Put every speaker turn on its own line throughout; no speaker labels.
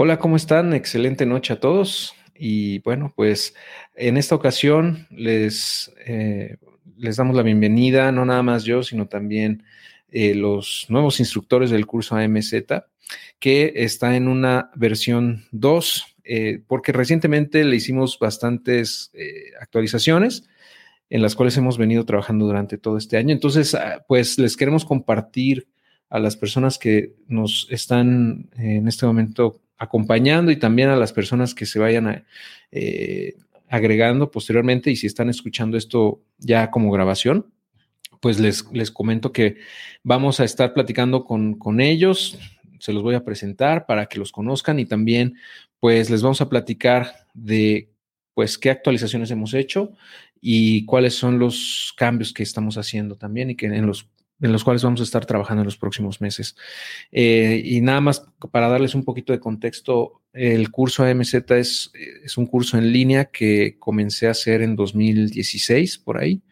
Hola, ¿cómo están? Excelente noche a todos. Y bueno, pues en esta ocasión les, eh, les damos la bienvenida, no nada más yo, sino también eh, los nuevos instructores del curso AMZ, que está en una versión 2, eh, porque recientemente le hicimos bastantes actualizaciones en las cuales hemos venido trabajando durante todo este año. Entonces, ah, pues les queremos compartir a las personas que nos están en este momento acompañando y también a las personas que se vayan eh, agregando posteriormente y si están escuchando esto ya como grabación, pues les, les comento que vamos a estar platicando con, con ellos, se los voy a presentar para que los conozcan y también pues les vamos a platicar de pues qué actualizaciones hemos hecho y cuáles son los cambios que estamos haciendo también y que en los en los cuales vamos a estar trabajando en los próximos meses. Eh, y nada más para darles un poquito de contexto, el curso AMZ es, es un curso en línea que comencé a hacer en 2016, por ahí,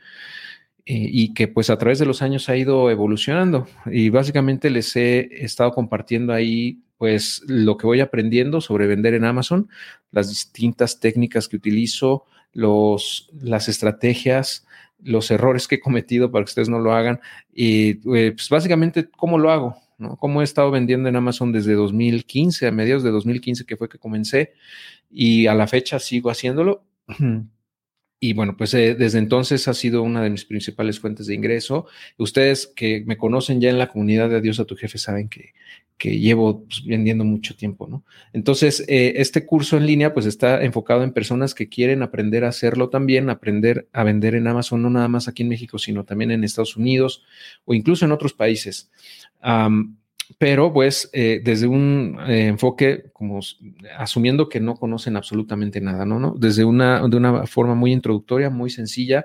eh, y que pues a través de los años ha ido evolucionando. Y básicamente les he estado compartiendo ahí pues lo que voy aprendiendo sobre vender en Amazon, las distintas técnicas que utilizo, los, las estrategias, los errores que he cometido para que ustedes no lo hagan y eh, pues básicamente cómo lo hago, ¿no? Cómo he estado vendiendo en Amazon desde 2015, a mediados de 2015 que fue que comencé y a la fecha sigo haciéndolo. Y bueno, pues eh, desde entonces ha sido una de mis principales fuentes de ingreso. Ustedes que me conocen ya en la comunidad de Adiós a tu jefe saben que, que llevo pues, vendiendo mucho tiempo, ¿no? Entonces, eh, este curso en línea pues está enfocado en personas que quieren aprender a hacerlo también, aprender a vender en Amazon, no nada más aquí en México, sino también en Estados Unidos o incluso en otros países pero pues eh, desde un eh, enfoque como asumiendo que no conocen absolutamente nada, ¿no? ¿no? Desde una, de una forma muy introductoria, muy sencilla,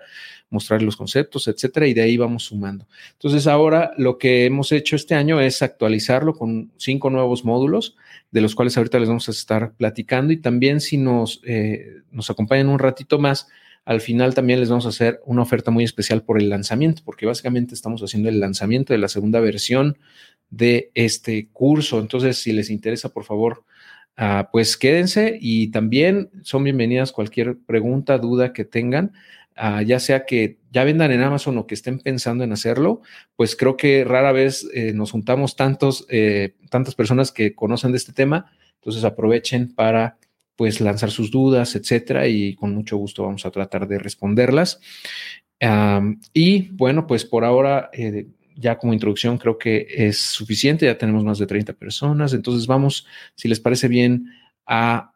mostrar los conceptos, etcétera, y de ahí vamos sumando. Entonces ahora lo que hemos hecho este año es actualizarlo con cinco nuevos módulos, de los cuales ahorita les vamos a estar platicando y también si nos, eh, nos acompañan un ratito más, al final también les vamos a hacer una oferta muy especial por el lanzamiento, porque básicamente estamos haciendo el lanzamiento de la segunda versión de este curso. Entonces, si les interesa, por favor, ah, pues quédense y también son bienvenidas cualquier pregunta, duda que tengan. Ah, ya sea que ya vendan en Amazon o que estén pensando en hacerlo, pues creo que rara vez eh, nos juntamos tantos, eh, tantas personas que conocen de este tema, entonces aprovechen para pues lanzar sus dudas, etcétera, y con mucho gusto vamos a tratar de responderlas. y bueno, pues por ahora eh, ya como introducción creo que es suficiente, ya tenemos más de 30 personas, entonces vamos, si les parece bien, a,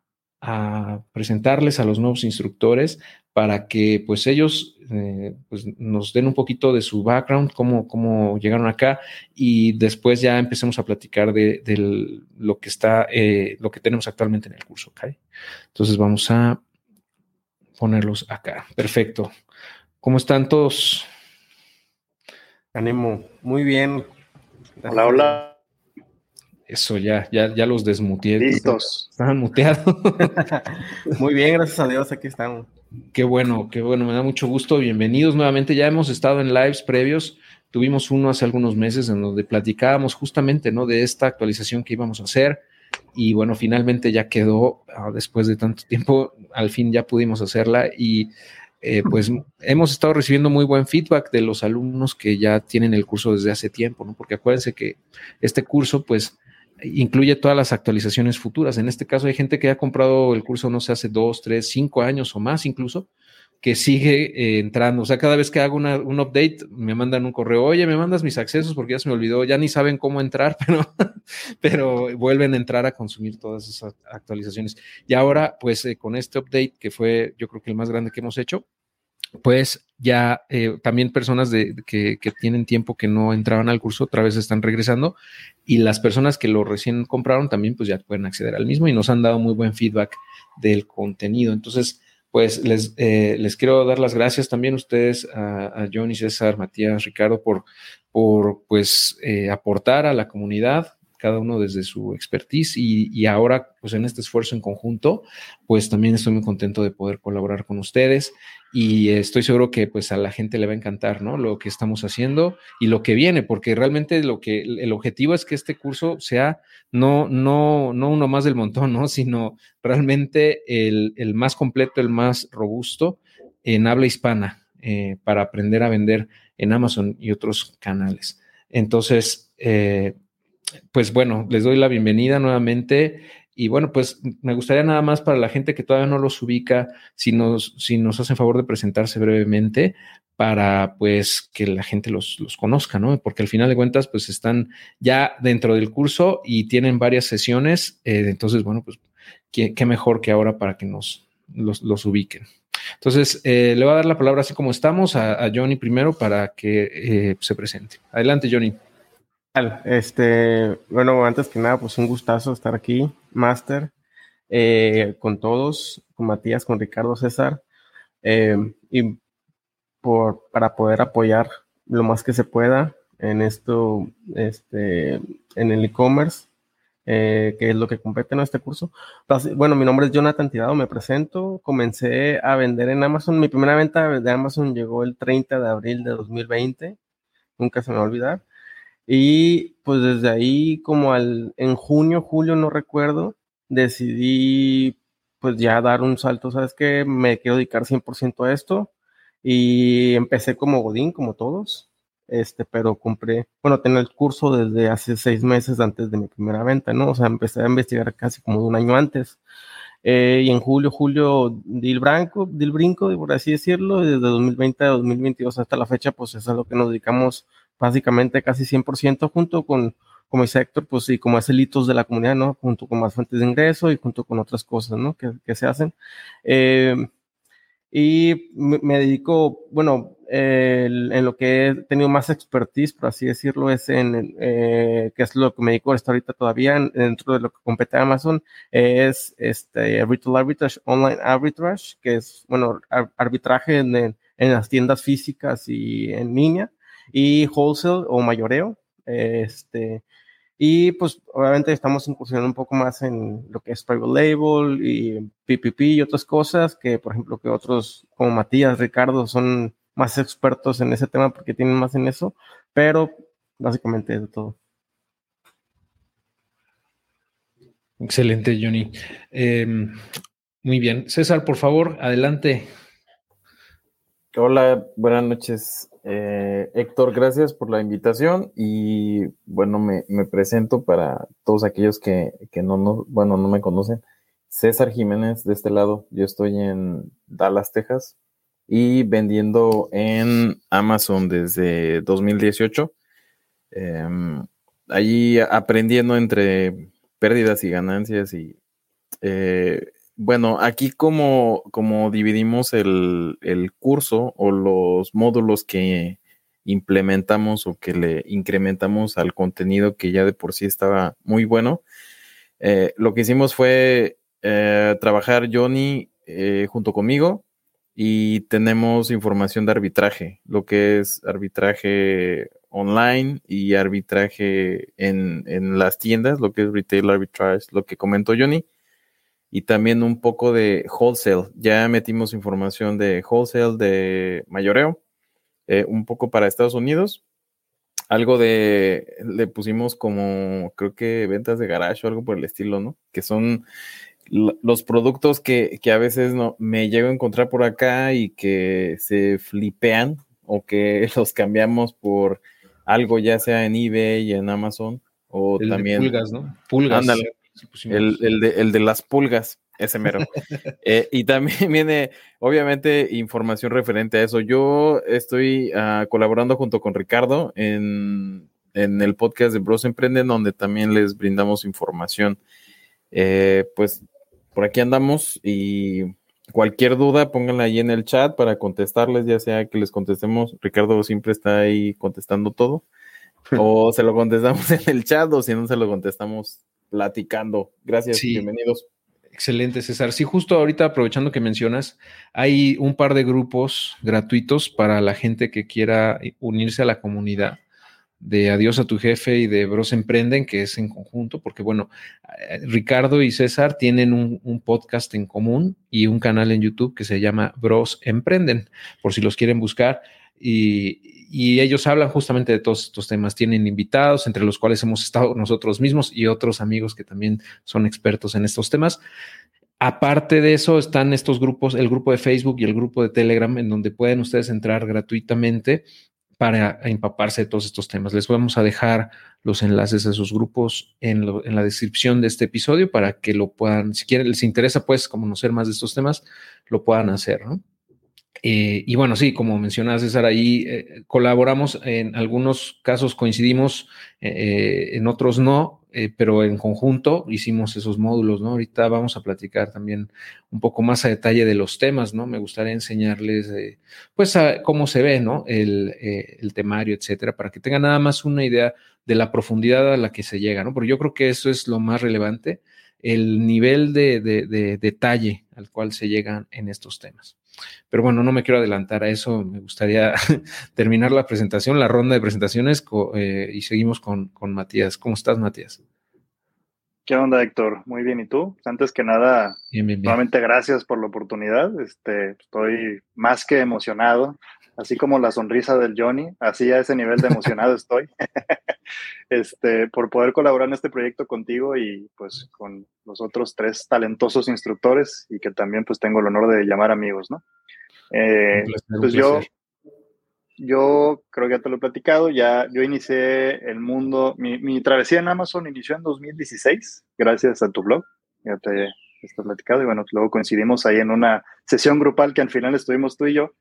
presentarles a los nuevos instructores para que pues ellos eh, pues, nos den un poquito de su background, cómo, cómo llegaron acá y después ya empecemos a platicar de, lo que está, eh, lo que tenemos actualmente en el curso, ¿ok? Entonces vamos a ponerlos acá. Perfecto. ¿Cómo están todos?
Ánimo, muy bien.
Hola, hola.
Eso ya, ya, ya los desmuteé.
Listos.
Estaban muteados.
muy bien, gracias a Dios, aquí estamos.
Qué bueno, qué bueno, me da mucho gusto. Bienvenidos nuevamente. Ya hemos estado en lives previos. Tuvimos uno hace algunos meses en donde platicábamos justamente, ¿no? De esta actualización que íbamos a hacer. Y bueno, finalmente ya quedó, ah, después de tanto tiempo, al fin ya pudimos hacerla y eh, pues hemos estado recibiendo muy buen feedback de los alumnos que ya tienen el curso desde hace tiempo, ¿no? Porque acuérdense que este curso, pues, incluye todas las actualizaciones futuras. En este caso hay gente que ha comprado el curso, no sé, hace dos, tres, cinco años o más incluso, que sigue eh, entrando. O sea, cada vez que hago un update, me mandan un correo, oye, me mandas mis accesos porque ya se me olvidó, ya ni saben cómo entrar, pero, pero vuelven a entrar a consumir todas esas actualizaciones. Y ahora, pues eh, con este update, que fue yo creo que el más grande que hemos hecho, pues ya eh, también personas de, que, que, tienen tiempo que no entraban al curso otra vez están regresando y las personas que lo recién compraron también pues ya pueden acceder al mismo y nos han dado muy buen feedback del contenido. Entonces, pues les, eh, les quiero dar las gracias también a ustedes, a, Johnny, César, Matías, Ricardo, por, por pues eh, aportar a la comunidad. cada uno desde su expertise y, y, ahora, pues en este esfuerzo en conjunto, pues también estoy muy contento de poder colaborar con ustedes y estoy seguro que pues a la gente le va a encantar, ¿no? Lo que estamos haciendo y lo que viene, porque realmente lo que el objetivo es que este curso sea no, no, no uno más del montón, ¿no? Sino realmente el, el más completo, el más robusto en habla hispana eh, para aprender a vender en Amazon y otros canales. Entonces, eh, pues bueno, les doy la bienvenida nuevamente. Y bueno, pues me gustaría nada más para la gente que todavía no los ubica, si nos, si nos hacen favor de presentarse brevemente para pues que la gente los, los, conozca, ¿no? Porque al final de cuentas pues están ya dentro del curso y tienen varias sesiones, eh, entonces bueno, pues ¿qué, qué, mejor que ahora para que nos los, los ubiquen. Entonces, eh, le voy a dar la palabra así como estamos a, Johnny primero para que eh, se presente. Adelante, Johnny.
Este, bueno, antes que nada, pues un gustazo estar aquí, Master, eh, con todos, con Matías, con Ricardo César, eh, y por, para poder apoyar lo más que se pueda en esto, este, en el e-commerce, eh, que es lo que compete en este curso. Bueno, mi nombre es Jonathan Tirado, me presento, comencé a vender en Amazon, mi primera venta de Amazon llegó el 30 de abril de 2020, nunca se me va a olvidar. Y pues desde ahí, como al, en junio, julio, no recuerdo, decidí pues ya dar un salto, ¿sabes qué? Me quiero dedicar 100% a esto. Y empecé como Godín, como todos, este, pero compré, bueno, tenía el curso desde hace seis meses antes de mi primera venta, ¿no? O sea, empecé a investigar casi como de un año antes. Eh, y en julio, julio di el, brinco, di el brinco, por así decirlo, desde 2020 a 2022 hasta la fecha, pues es a lo que nos dedicamos básicamente casi 100% junto con, como el sector, pues sí, como es el hitos de la comunidad, ¿no? Junto con más fuentes de ingreso y junto con otras cosas, ¿no? Que, que se hacen. Eh, y me, dedico, bueno, eh, en lo que he tenido más expertise, por así decirlo, es en, eh, que es lo que me dedico hasta ahorita todavía, dentro de lo que compete Amazon, es este Retail Arbitrage, Online Arbitrage, que es, bueno, arbitraje en, en las tiendas físicas y en línea y wholesale o mayoreo. Este, y pues obviamente estamos incursionando un poco más en lo que es private label y PPP y otras cosas que, por ejemplo, que otros como Matías, Ricardo son más expertos en ese tema porque tienen más en eso, pero básicamente es de todo.
Excelente, Johnny. Em, muy bien. César, por favor, adelante.
Hola, buenas noches. Eh, Héctor, gracias por la invitación y bueno, me, presento para todos aquellos que, no, no, bueno, no me conocen. César Jiménez de este lado, yo estoy en Dallas, Texas y vendiendo en Amazon desde 2018. Em, allí aprendiendo entre pérdidas y ganancias y eh, bueno, aquí como, como dividimos el, curso o los módulos que implementamos o que le incrementamos al contenido que ya de por sí estaba muy bueno, eh, lo que hicimos fue eh, trabajar Johnny eh, junto conmigo y tenemos información de arbitraje, lo que es arbitraje online y arbitraje en, en las tiendas, lo que es retail arbitrage, lo que comentó Johnny y también un poco de wholesale. Ya metimos información de wholesale, de mayoreo, eh, un poco para Estados Unidos. Algo de, le pusimos como, creo que ventas de garage o algo por el estilo, ¿no? Que son los productos que, que, a veces no, me llego a encontrar por acá y que se flipean o que los cambiamos por algo ya sea en eBay y en Amazon o también...
pulgas, ¿no? Pulgas.
Ándale, el, el, de, el, de, las pulgas, ese mero. eh, y también viene, obviamente, información referente a eso. Yo estoy uh, colaborando junto con Ricardo en, en, el podcast de Bros Emprenden, donde también les brindamos información. Eh, pues por aquí andamos y cualquier duda, pónganla ahí en el chat para contestarles, ya sea que les contestemos. Ricardo siempre está ahí contestando todo. o se lo contestamos en el chat o si no se lo contestamos platicando. Gracias, bienvenidos.
Excelente, César. Sí, justo ahorita aprovechando que mencionas, hay un par de grupos gratuitos para la gente que quiera unirse a la comunidad, de Adiós a tu jefe y de Bros Emprenden, que es en conjunto, porque bueno, eh, Ricardo y César tienen un, podcast en común y un canal en YouTube que se llama Bros Emprenden, por si los quieren buscar. Y, ellos hablan justamente de todos estos temas. Tienen invitados, entre los cuales hemos estado nosotros mismos y otros amigos que también son expertos en estos temas. Aparte de eso, están estos grupos, el grupo de Facebook y el grupo de Telegram, en donde pueden ustedes entrar gratuitamente para empaparse de todos estos temas. Les vamos a dejar los enlaces a esos grupos en, la descripción de este episodio para que lo puedan, si quieren, les interesa pues conocer más de estos temas, lo puedan hacer, ¿no? Eh, y bueno, sí, como mencionas, César, ahí eh, colaboramos, en algunos casos coincidimos, eh, en otros no, pero en conjunto hicimos esos módulos, ¿no? Ahorita vamos a platicar también un poco más a detalle de los temas, ¿no? Me gustaría enseñarles, pues, cómo se ve, ¿no? El, temario, etcétera, para que tengan nada más una idea de la profundidad a la que se llega, ¿no? Porque yo creo que eso es lo más relevante, el nivel de detalle al cual se llegan en estos temas. Pero bueno, no me quiero adelantar a eso. Me gustaría terminar la presentación, la ronda de presentaciones eh, y seguimos con, Matías. ¿Cómo estás, Matías?
¿Qué onda, Héctor? Muy bien. ¿Y tú? Antes que nada, nuevamente gracias por la oportunidad. Este, estoy más que emocionado, así como la sonrisa del Johnny, así a ese nivel de emocionado estoy. este, por poder colaborar en este proyecto contigo y pues con los otros tres talentosos instructores y que también pues tengo el honor de llamar amigos, ¿no? Eh, pues yo, yo creo que ya te lo he platicado, ya yo inicié el mundo, mi, travesía en Amazon inició en 2016, gracias a tu blog, ya te he platicado y bueno, luego coincidimos ahí en una sesión grupal que al final estuvimos tú y yo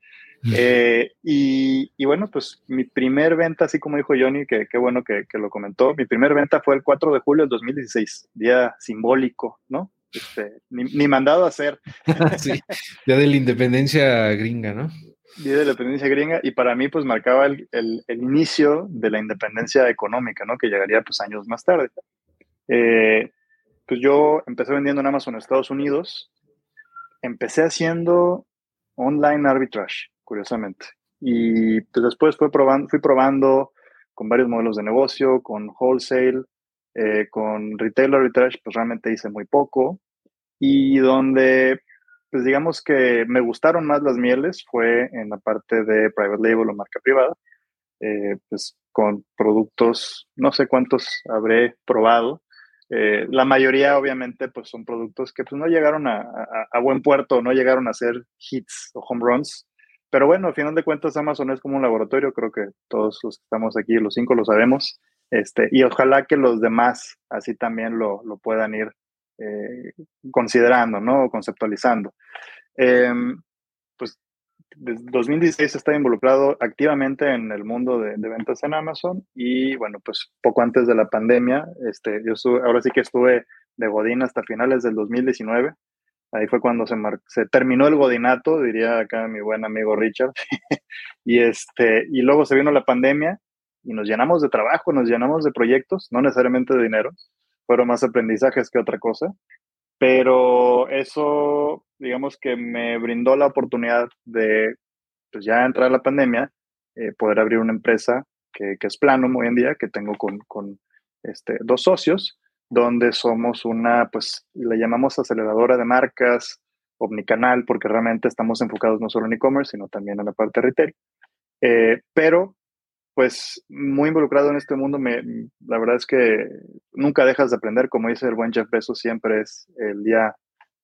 eh, y, bueno, pues mi primer venta, así como dijo Johnny, que qué bueno que, lo comentó, mi primer venta fue el 4 de julio del 2016, día simbólico, ¿no? Este, ni, mandado a hacer.
sí, día de la independencia gringa, ¿no?
Día de la independencia gringa, y para mí, pues marcaba el, el, inicio de la independencia económica, ¿no? Que llegaría, pues, años más tarde. Eh, pues yo empecé vendiendo en Amazon Estados Unidos, empecé haciendo online arbitrage curiosamente. Y pues después fui probando, fui probando con varios modelos de negocio, con wholesale, eh, con retail arbitrage, pues realmente hice muy poco. Y donde, pues digamos que me gustaron más las mieles fue en la parte de private label o marca privada, eh, pues con productos, no sé cuántos habré probado. Eh, la mayoría, obviamente, pues son productos que pues no llegaron a, a, a buen puerto, no llegaron a ser hits o home runs, pero bueno, al final de cuentas Amazon es como un laboratorio, creo que todos los que estamos aquí, los cinco, lo sabemos. Este, y ojalá que los demás así también lo, lo puedan ir eh, considerando, ¿no? conceptualizando. Em, pues desde 2016 está involucrado activamente en el mundo de, de, ventas en Amazon y bueno, pues poco antes de la pandemia, este, yo ahora sí que estuve de Godín hasta finales del 2019 Ahí fue cuando se, terminó el godinato, diría acá mi buen amigo Richard. y, este, y luego se vino la pandemia y nos llenamos de trabajo, nos llenamos de proyectos, no necesariamente de dinero. Fueron más aprendizajes que otra cosa. Pero eso, digamos que me brindó la oportunidad de, pues ya entrar a la pandemia, eh, poder abrir una empresa que, es plano hoy en día, que tengo con, con este, dos socios donde somos una, pues le llamamos aceleradora de marcas, omnicanal, porque realmente estamos enfocados no solo en e-commerce, sino también en la parte retail. Eh, pero, pues, muy involucrado en este mundo, me, la verdad es que nunca dejas de aprender, como dice el buen Jeff Bezos, siempre es el día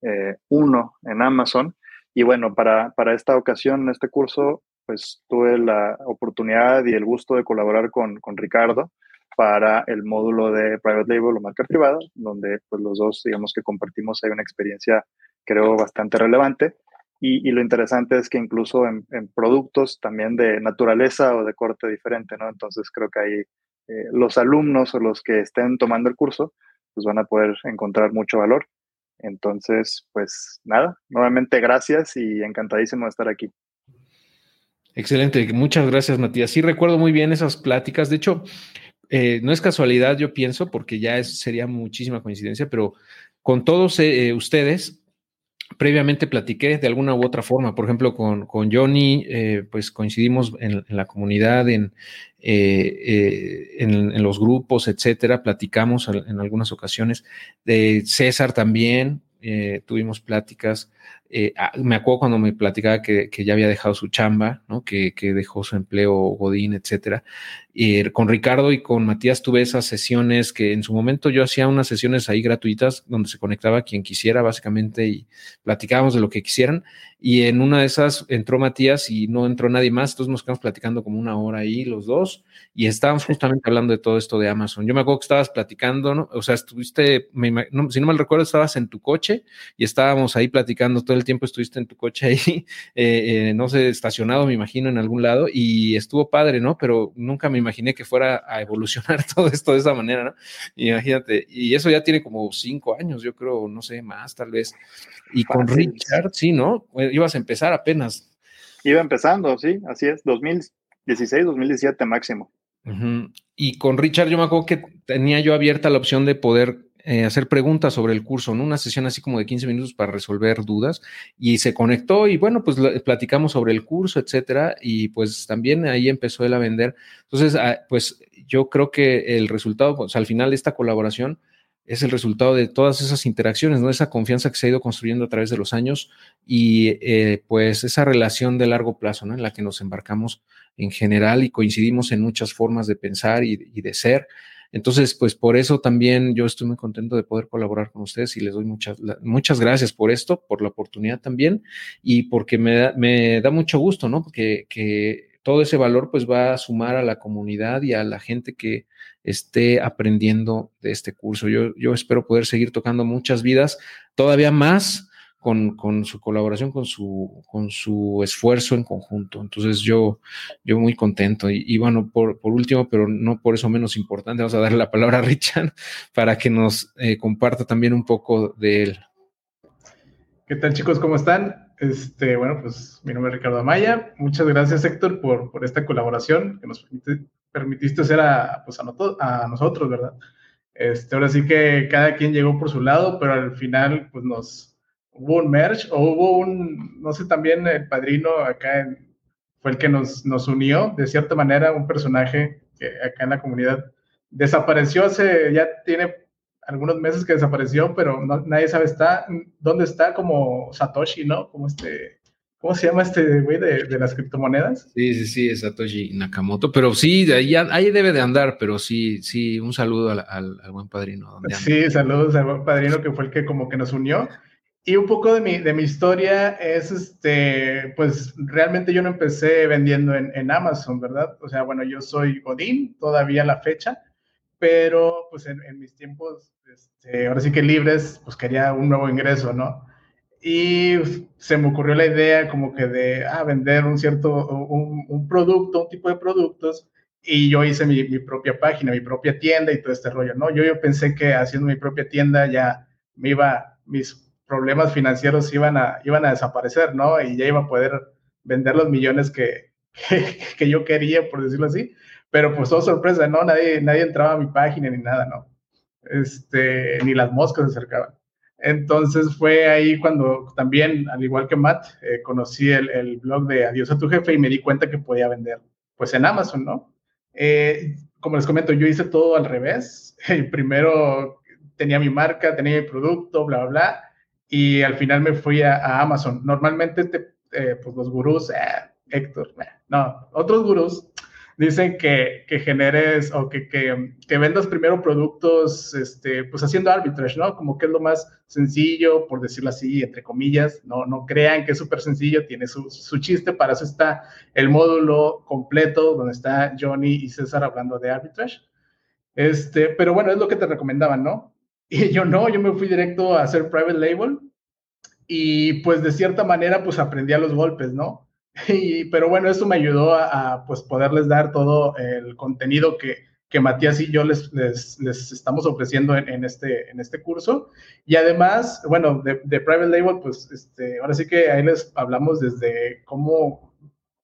eh, uno en Amazon. Y bueno, para, para esta ocasión, en este curso, pues tuve la oportunidad y el gusto de colaborar con, con Ricardo, para el módulo de private label o marca privada, donde pues los dos, digamos que compartimos ahí una experiencia, creo, bastante relevante. Y, lo interesante es que incluso en, productos también de naturaleza o de corte diferente, ¿no? Entonces creo que ahí eh, los alumnos o los que estén tomando el curso, pues van a poder encontrar mucho valor. Entonces, pues nada, nuevamente gracias y encantadísimo de estar aquí.
Excelente, muchas gracias Matías. Sí recuerdo muy bien esas pláticas. De hecho, eh, no es casualidad, yo pienso, porque ya sería muchísima coincidencia, pero con todos eh, ustedes previamente platiqué de alguna u otra forma. Por ejemplo, con, con Johnny, eh, pues coincidimos en, la comunidad, en, eh, eh, en, los grupos, etcétera. Platicamos en algunas ocasiones. De César también, tuvimos pláticas. Ah, me acuerdo cuando me platicaba que, ya había dejado su chamba, que, dejó su empleo Godín, etcétera. Y con Ricardo y con Matías tuve esas sesiones que en su momento yo hacía unas sesiones ahí gratuitas donde se conectaba quien quisiera básicamente y platicábamos de lo que quisieran. Y en una de esas entró Matías y no entró nadie más, entonces nos quedamos platicando como una hora ahí los dos y estábamos justamente hablando de todo esto de Amazon. Yo me acuerdo que estabas platicando, ¿no? O sea, estuviste, si no mal recuerdo, estabas en tu coche y estábamos ahí platicando todo el tiempo, estuviste en tu coche ahí, eh, eh, no sé, estacionado, me imagino, en algún lado y estuvo padre, ¿no? Pero nunca me imaginé que fuera a evolucionar todo esto de esa manera, ¿no? Imagínate, y eso ya tiene como cinco años, yo creo, no sé, más tal vez. Y con Richard, sí, ¿no? Ibas a empezar apenas.
Iba empezando, sí, así es, 2016, 2017 máximo.
Y con Richard yo me acuerdo que tenía yo abierta la opción de poder eh, hacer preguntas sobre el curso, ¿no? Una sesión así como de 15 minutos para resolver dudas y se conectó y bueno, pues platicamos sobre el curso, etcétera, y pues también ahí empezó él a vender. Entonces, ah, pues yo creo que el resultado, pues al final de esta colaboración es el resultado de todas esas interacciones, ¿no? Esa confianza que se ha ido construyendo a través de los años y eh, pues esa relación de largo plazo, ¿no? En la que nos embarcamos en general y coincidimos en muchas formas de pensar y de ser. Entonces, pues por eso también yo estoy muy contento de poder colaborar con ustedes y les doy muchas, muchas gracias por esto, por la oportunidad también y porque me da, me da mucho gusto, ¿no? Porque que todo ese valor pues va a sumar a la comunidad y a la gente que esté aprendiendo de este curso. Yo, yo espero poder seguir tocando muchas vidas, todavía más con, su colaboración, con su, con su esfuerzo en conjunto. Entonces yo, yo muy contento. Y, bueno, por, último, pero no por eso menos importante, vamos a darle la palabra a Richard para que nos eh, comparta también un poco de él.
¿Qué tal chicos? ¿Cómo están? Este, bueno, pues mi nombre es Ricardo Amaya. Muchas gracias Héctor por, esta colaboración que nos permitiste hacer a, pues a, nosotros, ¿verdad? Este, ahora sí que cada quien llegó por su lado, pero al final pues nos, hubo un merge o hubo un, no sé, también el padrino acá fue el que nos, nos unió, de cierta manera, un personaje que acá en la comunidad desapareció hace, ya tiene algunos meses que desapareció, pero nadie sabe está, dónde está como Satoshi, ¿no? Como este, ¿cómo se llama este güey de, de, las criptomonedas?
Sí, sí, sí, es Satoshi Nakamoto, pero sí, ahí, ahí debe de andar, pero sí, sí, un saludo al, al, buen padrino.
Sí, saludos al buen padrino que fue el que como que nos unió. Y un poco de mi, de mi historia es, este, pues realmente yo no empecé vendiendo en, en, Amazon, ¿verdad? O sea, bueno, yo soy Godín todavía a la fecha, pero pues en, en mis tiempos, este, ahora sí que libres, pues quería un nuevo ingreso, ¿no? Y se me ocurrió la idea como que de ah, vender un cierto, un, un, producto, un tipo de productos, y yo hice mi, mi, propia página, mi propia tienda y todo este rollo, ¿no? Yo, yo pensé que haciendo mi propia tienda ya me iba, mis problemas financieros iban a, iban a desaparecer, ¿no? Y ya iba a poder vender los millones que, que, yo quería, por decirlo así. Pero pues todo sorpresa, ¿no? Nadie, nadie entraba a mi página ni nada, ¿no? Este, ni las moscas se acercaban. Entonces fue ahí cuando también, al igual que Matt, eh, conocí el, el, blog de Adiós a tu jefe y me di cuenta que podía vender, pues en Amazon, ¿no? Eh, como les comento, yo hice todo al revés. Primero tenía mi marca, tenía mi producto, bla, bla, bla y al final me fui a, Amazon. Normalmente, eh, pues los gurús, Héctor, no, otros gurús dicen que, que generes o que, que, que, vendas primero productos, este, pues haciendo arbitrage, ¿no? Como que es lo más sencillo, por decirlo así, entre comillas, no, no crean que es súper sencillo, tiene su, su, chiste, para eso está el módulo completo donde está Johnny y César hablando de arbitrage. Este, pero bueno, es lo que te recomendaban, ¿no? Y yo no, yo me fui directo a hacer private label y pues de cierta manera pues aprendí a los golpes, ¿no? Y, pero bueno, eso me ayudó a, pues poderles dar todo el contenido que, que Matías y yo les, les, les estamos ofreciendo en, en, este, en este curso. Y además, bueno, de, de, Private Label, pues este, ahora sí que ahí les hablamos desde cómo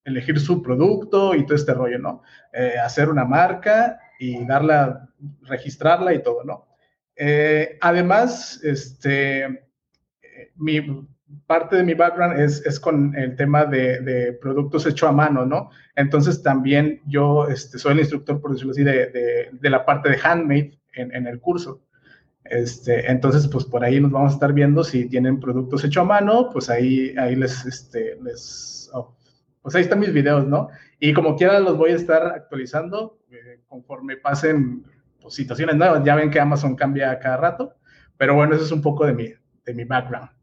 elegir su producto y todo este rollo, ¿no? Eh, hacer una marca y darla, registrarla y todo, ¿no? Eh, además, este, mi, parte de mi background es, es con el tema de, de, productos hechos a mano, ¿no? Entonces también yo este, soy el instructor, por decirlo así, de, de, la parte de handmade en, en, el curso. Este, entonces, pues por ahí nos vamos a estar viendo si tienen productos hechos a mano, pues ahí, ahí les, este, les, oh, pues ahí están mis videos, ¿no? Y como quiera los voy a estar actualizando eh, conforme pasen pues, situaciones nuevas. Ya ven que Amazon cambia cada rato, pero bueno, eso es un poco de mi, de mi background.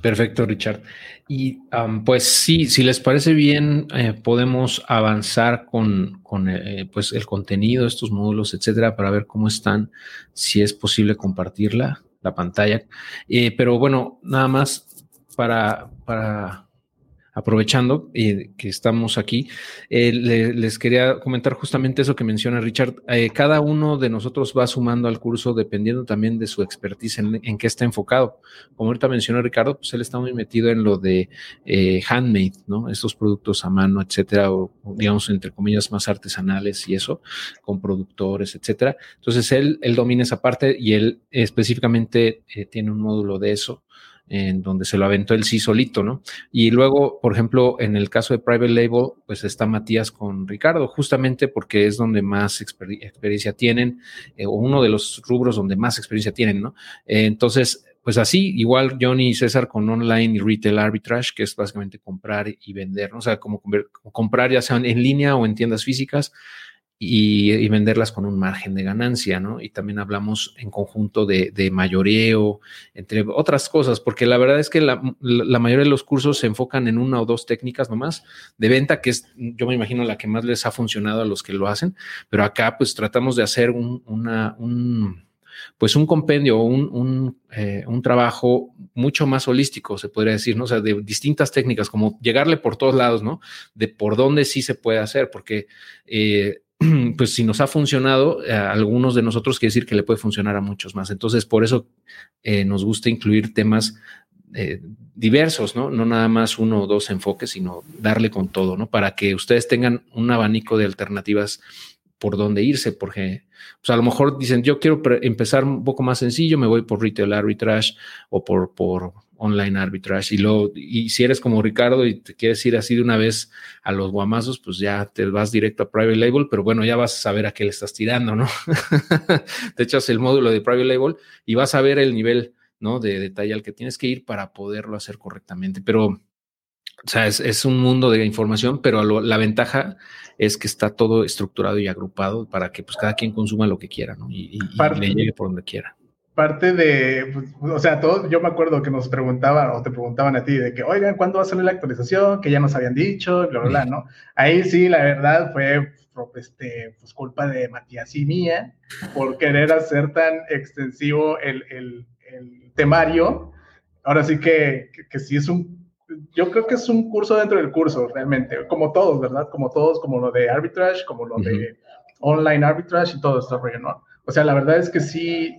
Perfecto, Richard. Y pues sí, si les parece bien, eh, podemos avanzar con, con eh, pues el contenido, estos módulos, etcétera, para ver cómo están, si es posible compartirla, la pantalla. Eh, pero bueno, nada más para, para aprovechando eh, que estamos aquí, eh, le, les quería comentar justamente eso que menciona Richard. Eh, cada uno de nosotros va sumando al curso dependiendo también de su expertise en, qué está enfocado. Como ahorita mencionó Ricardo, pues él está muy metido en lo de eh, handmade, ¿no? Estos productos a mano, etcétera, o digamos, entre comillas, más artesanales y eso, con productores, etcétera. Entonces él, él domina esa parte y él específicamente tiene un módulo de eso en donde se lo aventó él sí solito, ¿no? Y luego, por ejemplo, en el caso de Private Label, pues está Matías con Ricardo, justamente porque es donde más exper experiencia tienen, eh, o uno de los rubros donde más experiencia tienen, ¿no? Entonces, pues así, igual Johnny y César con online y retail arbitrage, que es básicamente comprar y vender, ¿no? O sea, como comprar ya sean en línea o en tiendas físicas y, venderlas con un margen de ganancia, ¿no? Y también hablamos en conjunto de, de mayoreo, entre otras cosas, porque la verdad es que la, la, mayoría de los cursos se enfocan en una o dos técnicas nomás de venta, que es, yo me imagino, la que más les ha funcionado a los que lo hacen, pero acá pues tratamos de hacer un, una, un pues un compendio, un, un, eh, trabajo mucho más holístico, se podría decir, ¿no? O sea, de distintas técnicas, como llegarle por todos lados, ¿no? De por dónde sí se puede hacer, porque eh, pues si nos ha funcionado a algunos de nosotros, quiere decir que le puede funcionar a muchos más. Entonces, por eso eh, nos gusta incluir temas eh, diversos, ¿no? No nada más uno o dos enfoques, sino darle con todo, ¿no? Para que ustedes tengan un abanico de alternativas por dónde irse, porque pues a lo mejor dicen, yo quiero empezar un poco más sencillo, me voy por retail arbitrage o por, por online arbitrage. Y, lo, y si eres como Ricardo y te quieres ir así de una vez a los guamazos, pues ya te vas directo a private label, pero bueno, ya vas a saber a qué le estás tirando, ¿no? te echas el módulo de private label y vas a ver el nivel, ¿no? De detalle al que tienes que ir para poderlo hacer correctamente. Pero, o sea, es, es un mundo de información, pero lo, la ventaja es que está todo estructurado y agrupado para que pues cada quien consuma lo que quiera, ¿no? Y, y, y le llegue por donde quiera
parte de, pues, o sea, todo, yo me acuerdo que nos preguntaban o te preguntaban a ti de que, oigan, ¿cuándo va a salir la actualización? Que ya nos habían dicho, bla, bla, bla, ¿no? Ahí sí, la verdad fue este, pues, culpa de Matías y mía por querer hacer tan extensivo el, el, el temario. Ahora sí que, que, que, sí es un, yo creo que es un curso dentro del curso, realmente, como todos, ¿verdad? Como todos, como lo de arbitrage, como lo uh -huh. de online arbitrage y todo esto, ¿no? O sea, la verdad es que sí,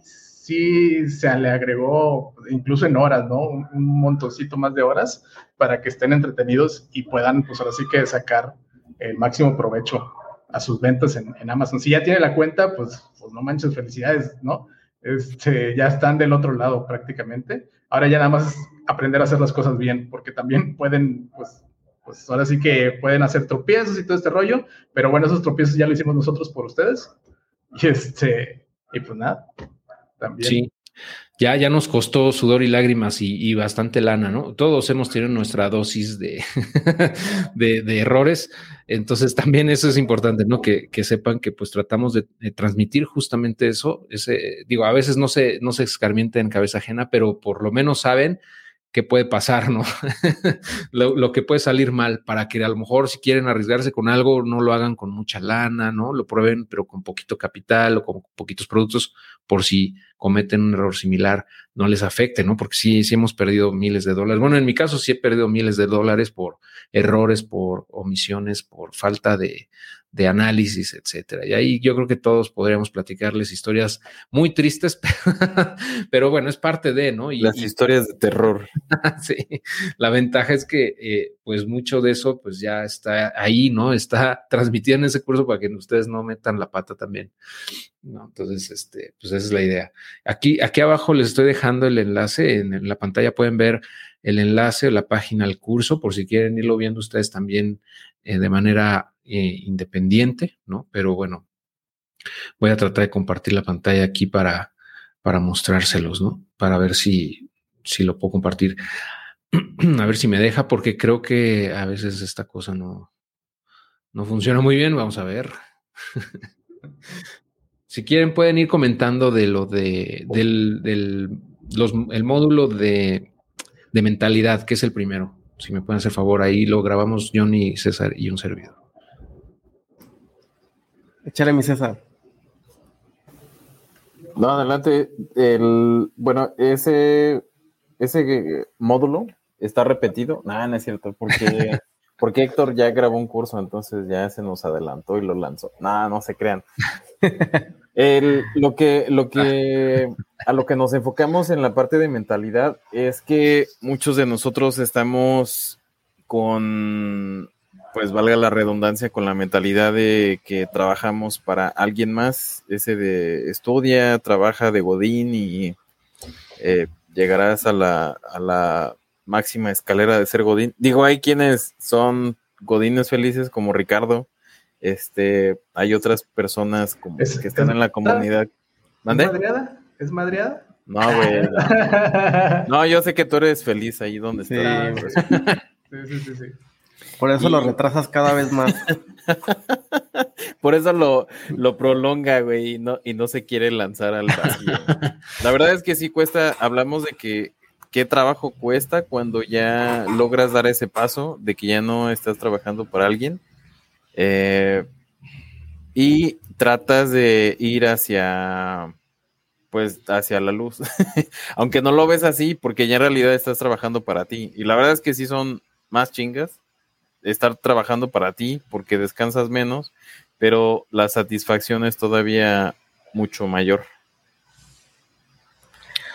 sí se le agregó, incluso en horas, ¿no? Un, un, más de horas para que estén entretenidos y puedan, pues ahora sí que sacar el máximo provecho a sus ventas en, en Amazon. Si ya tiene la cuenta, pues, pues, no manches, felicidades, ¿no? Este, ya están del otro lado prácticamente. Ahora ya nada más aprender a hacer las cosas bien, porque también pueden, pues, pues ahora sí que pueden hacer tropiezos y todo este rollo, pero bueno, esos tropiezos ya lo hicimos nosotros por ustedes. Y este, y pues nada,
Sí. Ya, ya nos costó sudor y lágrimas y, bastante lana, ¿no? Todos hemos tenido nuestra dosis de, de, de, errores. Entonces también eso es importante, ¿no? Que, que sepan que pues tratamos de, de, transmitir justamente eso. Ese, digo, a veces no se, no se escarmienta en cabeza ajena, pero por lo menos saben qué puede pasar, ¿no? lo, lo, que puede salir mal para que a lo mejor si quieren arriesgarse con algo, no lo hagan con mucha lana, ¿no? Lo prueben, pero con poquito capital o con poquitos productos, por si cometen un error similar, no les afecte, ¿no? Porque sí, sí hemos perdido miles de dólares. Bueno, en mi caso sí he perdido miles de dólares por errores, por omisiones, por falta de, de análisis, etcétera. Y ahí yo creo que todos podríamos platicarles historias muy tristes, pero bueno, es parte de, ¿no?
Y, Las historias de terror.
sí, la ventaja es que eh, pues mucho de eso pues ya está ahí, ¿no? Está transmitido en ese curso para que ustedes no metan la pata también. Entonces, este, pues esa es la idea. Aquí, aquí abajo les estoy dejando el enlace, en, la pantalla pueden ver el enlace o la página al curso, por si quieren irlo viendo ustedes también eh, de manera eh, independiente, ¿no? Pero bueno, voy a tratar de compartir la pantalla aquí para, para mostrárselos, ¿no? Para ver si, si lo puedo compartir. a ver si me deja, porque creo que a veces esta cosa no, no funciona muy bien. Vamos a ver. si quieren, pueden ir comentando de lo de del, del los, el módulo de, de mentalidad, que es el primero. Si me pueden hacer favor, ahí lo grabamos Johnny, César y un servidor.
Échale mi César.
No, adelante. El, bueno, ese, ese módulo está repetido. No, no es cierto, porque, porque Héctor ya grabó un curso, entonces ya se nos adelantó y lo lanzó. No, no se crean. Lo que, lo que, a lo que nos enfocamos en la parte de mentalidad es que muchos de nosotros estamos con pues valga la redundancia, con la mentalidad de que trabajamos para alguien más, ese de estudia, trabaja de Godín y eh, llegarás a la, a la máxima escalera de ser Godín. Digo, hay quienes son Godines felices como Ricardo, este, hay otras personas como que están en la comunidad.
¿Es madreada? ¿Es madreada?
No, güey. No. yo sé que tú eres feliz ahí donde estás.
sí, sí, sí. sí. Por eso lo retrasas cada vez más.
Por eso lo, lo prolonga, güey, y no, y no se quiere lanzar al vacío. La verdad es que sí cuesta, hablamos de que qué trabajo cuesta cuando ya logras dar ese paso de que ya no estás trabajando para alguien eh, y tratas de ir hacia pues hacia la luz, aunque no lo ves así porque ya en realidad estás trabajando para ti y la verdad es que sí son más chingas estar trabajando para ti porque descansas menos, pero la satisfacción es todavía mucho mayor.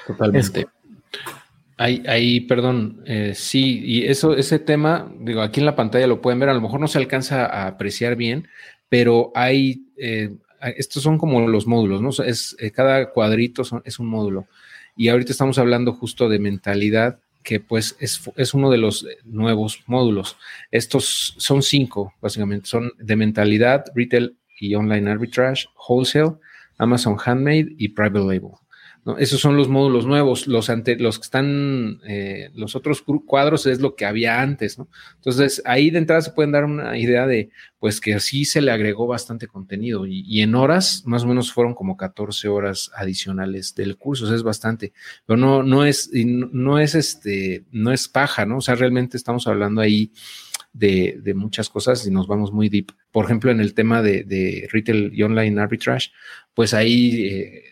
Totalmente. Ahí, ahí, perdón, eh, sí, y eso, ese tema, digo, aquí en la pantalla lo pueden ver, a lo mejor no se alcanza a apreciar bien, pero hay, eh, estos son como los módulos, ¿no? Es, eh, cada cuadrito es un módulo. Y ahorita estamos hablando justo de mentalidad que pues es, uno de los nuevos módulos. Estos son cinco, básicamente, son de mentalidad, retail y online arbitrage, wholesale, Amazon Handmade y private label. Esos son los módulos nuevos. Los, ante, los que están, eh, los otros cuadros es lo que había antes, ¿no? Entonces, ahí de entrada se pueden dar una idea de, pues que sí se le agregó bastante contenido y, en horas, más o menos fueron como 14 horas adicionales del curso, es bastante, pero no, no es, no es este, no es paja, ¿no? O sea, realmente estamos hablando ahí de, de, muchas cosas y nos vamos muy deep. Por ejemplo, en el tema de, de retail y online arbitrage, pues ahí eh,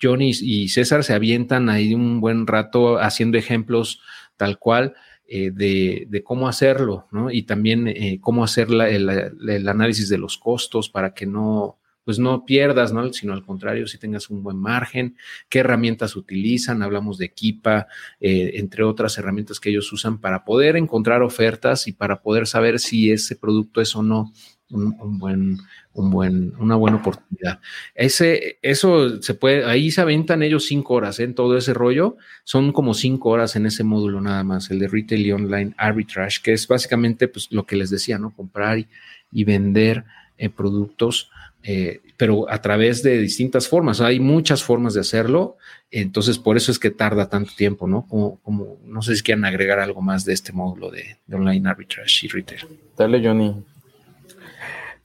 Johnny y César se avientan ahí un buen rato haciendo ejemplos tal cual eh, de, cómo hacerlo, ¿no? Y también eh, cómo hacer el, análisis de los costos para que no, pues no pierdas, ¿no? Sino al contrario, si tengas un buen margen, qué herramientas utilizan, hablamos de Equipa, eh, entre otras herramientas que ellos usan para poder encontrar ofertas y para poder saber si ese producto es o no un, buen, un buen, una buena oportunidad. Ese, eso se puede, ahí se aventan ellos cinco horas ¿eh? en todo ese rollo. Son como cinco horas en ese módulo nada más, el de Retail y Online Arbitrage, que es básicamente pues, lo que les decía, ¿no? Comprar y, vender eh, productos, eh, pero a través de distintas formas. Hay muchas formas de hacerlo, entonces por eso es que tarda tanto tiempo, ¿no? Como, como no sé si quieren agregar algo más de este módulo de, de Online Arbitrage y Retail.
Dale, Johnny.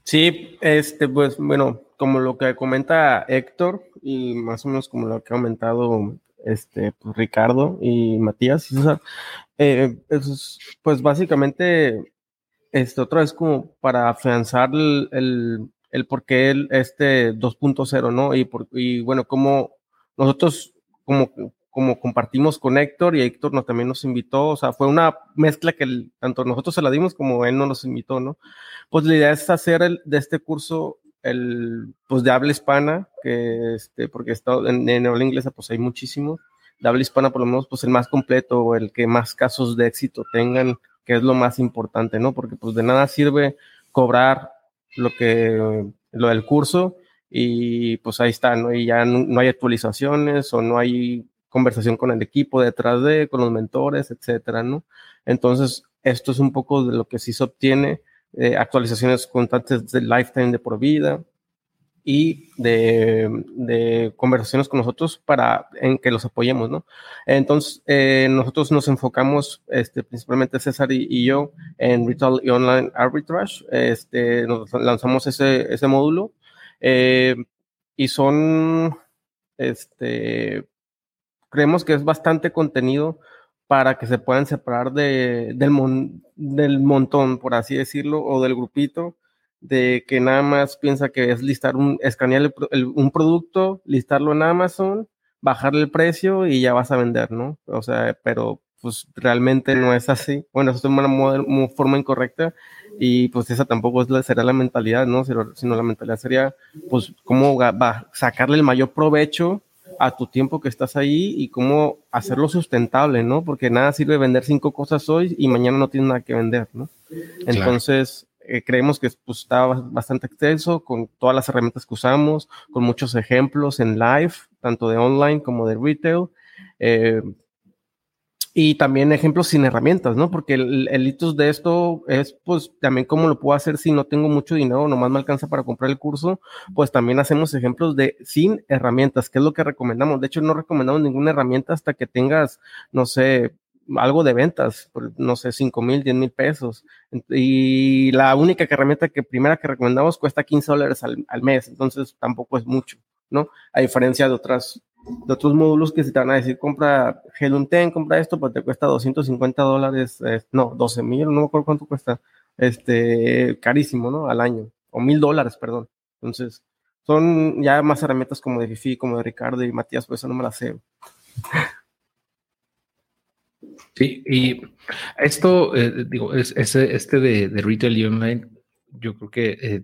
Sí, este, pues bueno, como lo que comenta Héctor y más o menos como lo que ha comentado este, pues, Ricardo y Matías, eh, pues básicamente, este, otra vez como para afianzar el, el, el por qué este 2.0, ¿no? Y, por, y bueno, como nosotros como como compartimos con Héctor y Héctor nos, también nos invitó, o sea, fue una mezcla que tanto nosotros se la dimos como él no nos invitó, ¿no? Pues la idea es hacer el, de este curso el, pues de habla hispana, que este, porque está, en, en habla inglesa pues hay muchísimo, de habla hispana por lo menos pues el más completo el que más casos de éxito tengan, que es lo más importante, ¿no? Porque pues de nada sirve cobrar lo que, lo del curso y pues ahí está, ¿no? Y ya no, hay actualizaciones o no hay conversación con el equipo detrás de, con los mentores, etcétera, ¿no? Entonces, esto es un poco de lo que sí se obtiene, eh, actualizaciones constantes de lifetime de por vida y de, conversaciones con nosotros para en que los apoyemos, ¿no? Entonces, eh, nosotros nos enfocamos, este, principalmente César y, y, yo, en Retail y Online Arbitrage, este, nos lanzamos ese, ese módulo eh, y son, este, creemos que es bastante contenido para que se puedan separar de, del, del montón, por así decirlo, o del grupito, de que nada más piensa que es listar un, escanear un producto, listarlo en Amazon, bajarle el precio y ya vas a vender, ¿no? O sea, pero pues realmente no es así. Bueno, eso es una, forma incorrecta y pues esa tampoco será la mentalidad, ¿no? Sino, sino la mentalidad sería, pues, cómo va a sacarle el mayor provecho a tu tiempo que estás ahí y cómo hacerlo sustentable, ¿no? Porque nada sirve vender cinco cosas hoy y mañana no tienes nada que vender, ¿no? Entonces, eh, creemos que pues, está bastante extenso con todas las herramientas que usamos, con muchos ejemplos en live, tanto de online como de retail. Eh, y también ejemplos sin herramientas, ¿no? Porque el, el hitos de esto es, pues, también cómo lo puedo hacer si no tengo mucho dinero, nomás me alcanza para comprar el curso, pues también hacemos ejemplos de sin herramientas, que es lo que recomendamos. De hecho, no recomendamos ninguna herramienta hasta que tengas, no sé, algo de ventas, no sé, 5 mil, 10 mil pesos. Y la única herramienta que primera que recomendamos cuesta 15 dólares al, al mes, entonces tampoco es mucho, ¿no? A diferencia de otras de otros módulos que se te van a decir, compra Helium 10, compra esto, pues te cuesta 250 dólares, no, 12 mil, no me acuerdo cuánto cuesta, este, carísimo, ¿no? Al año, o mil dólares, perdón. Entonces, son ya más herramientas como de Fifi, como de Ricardo y Matías, pues eso no me las sé.
Sí, y esto, eh, digo, es, este de, de, retail y online, yo creo que eh,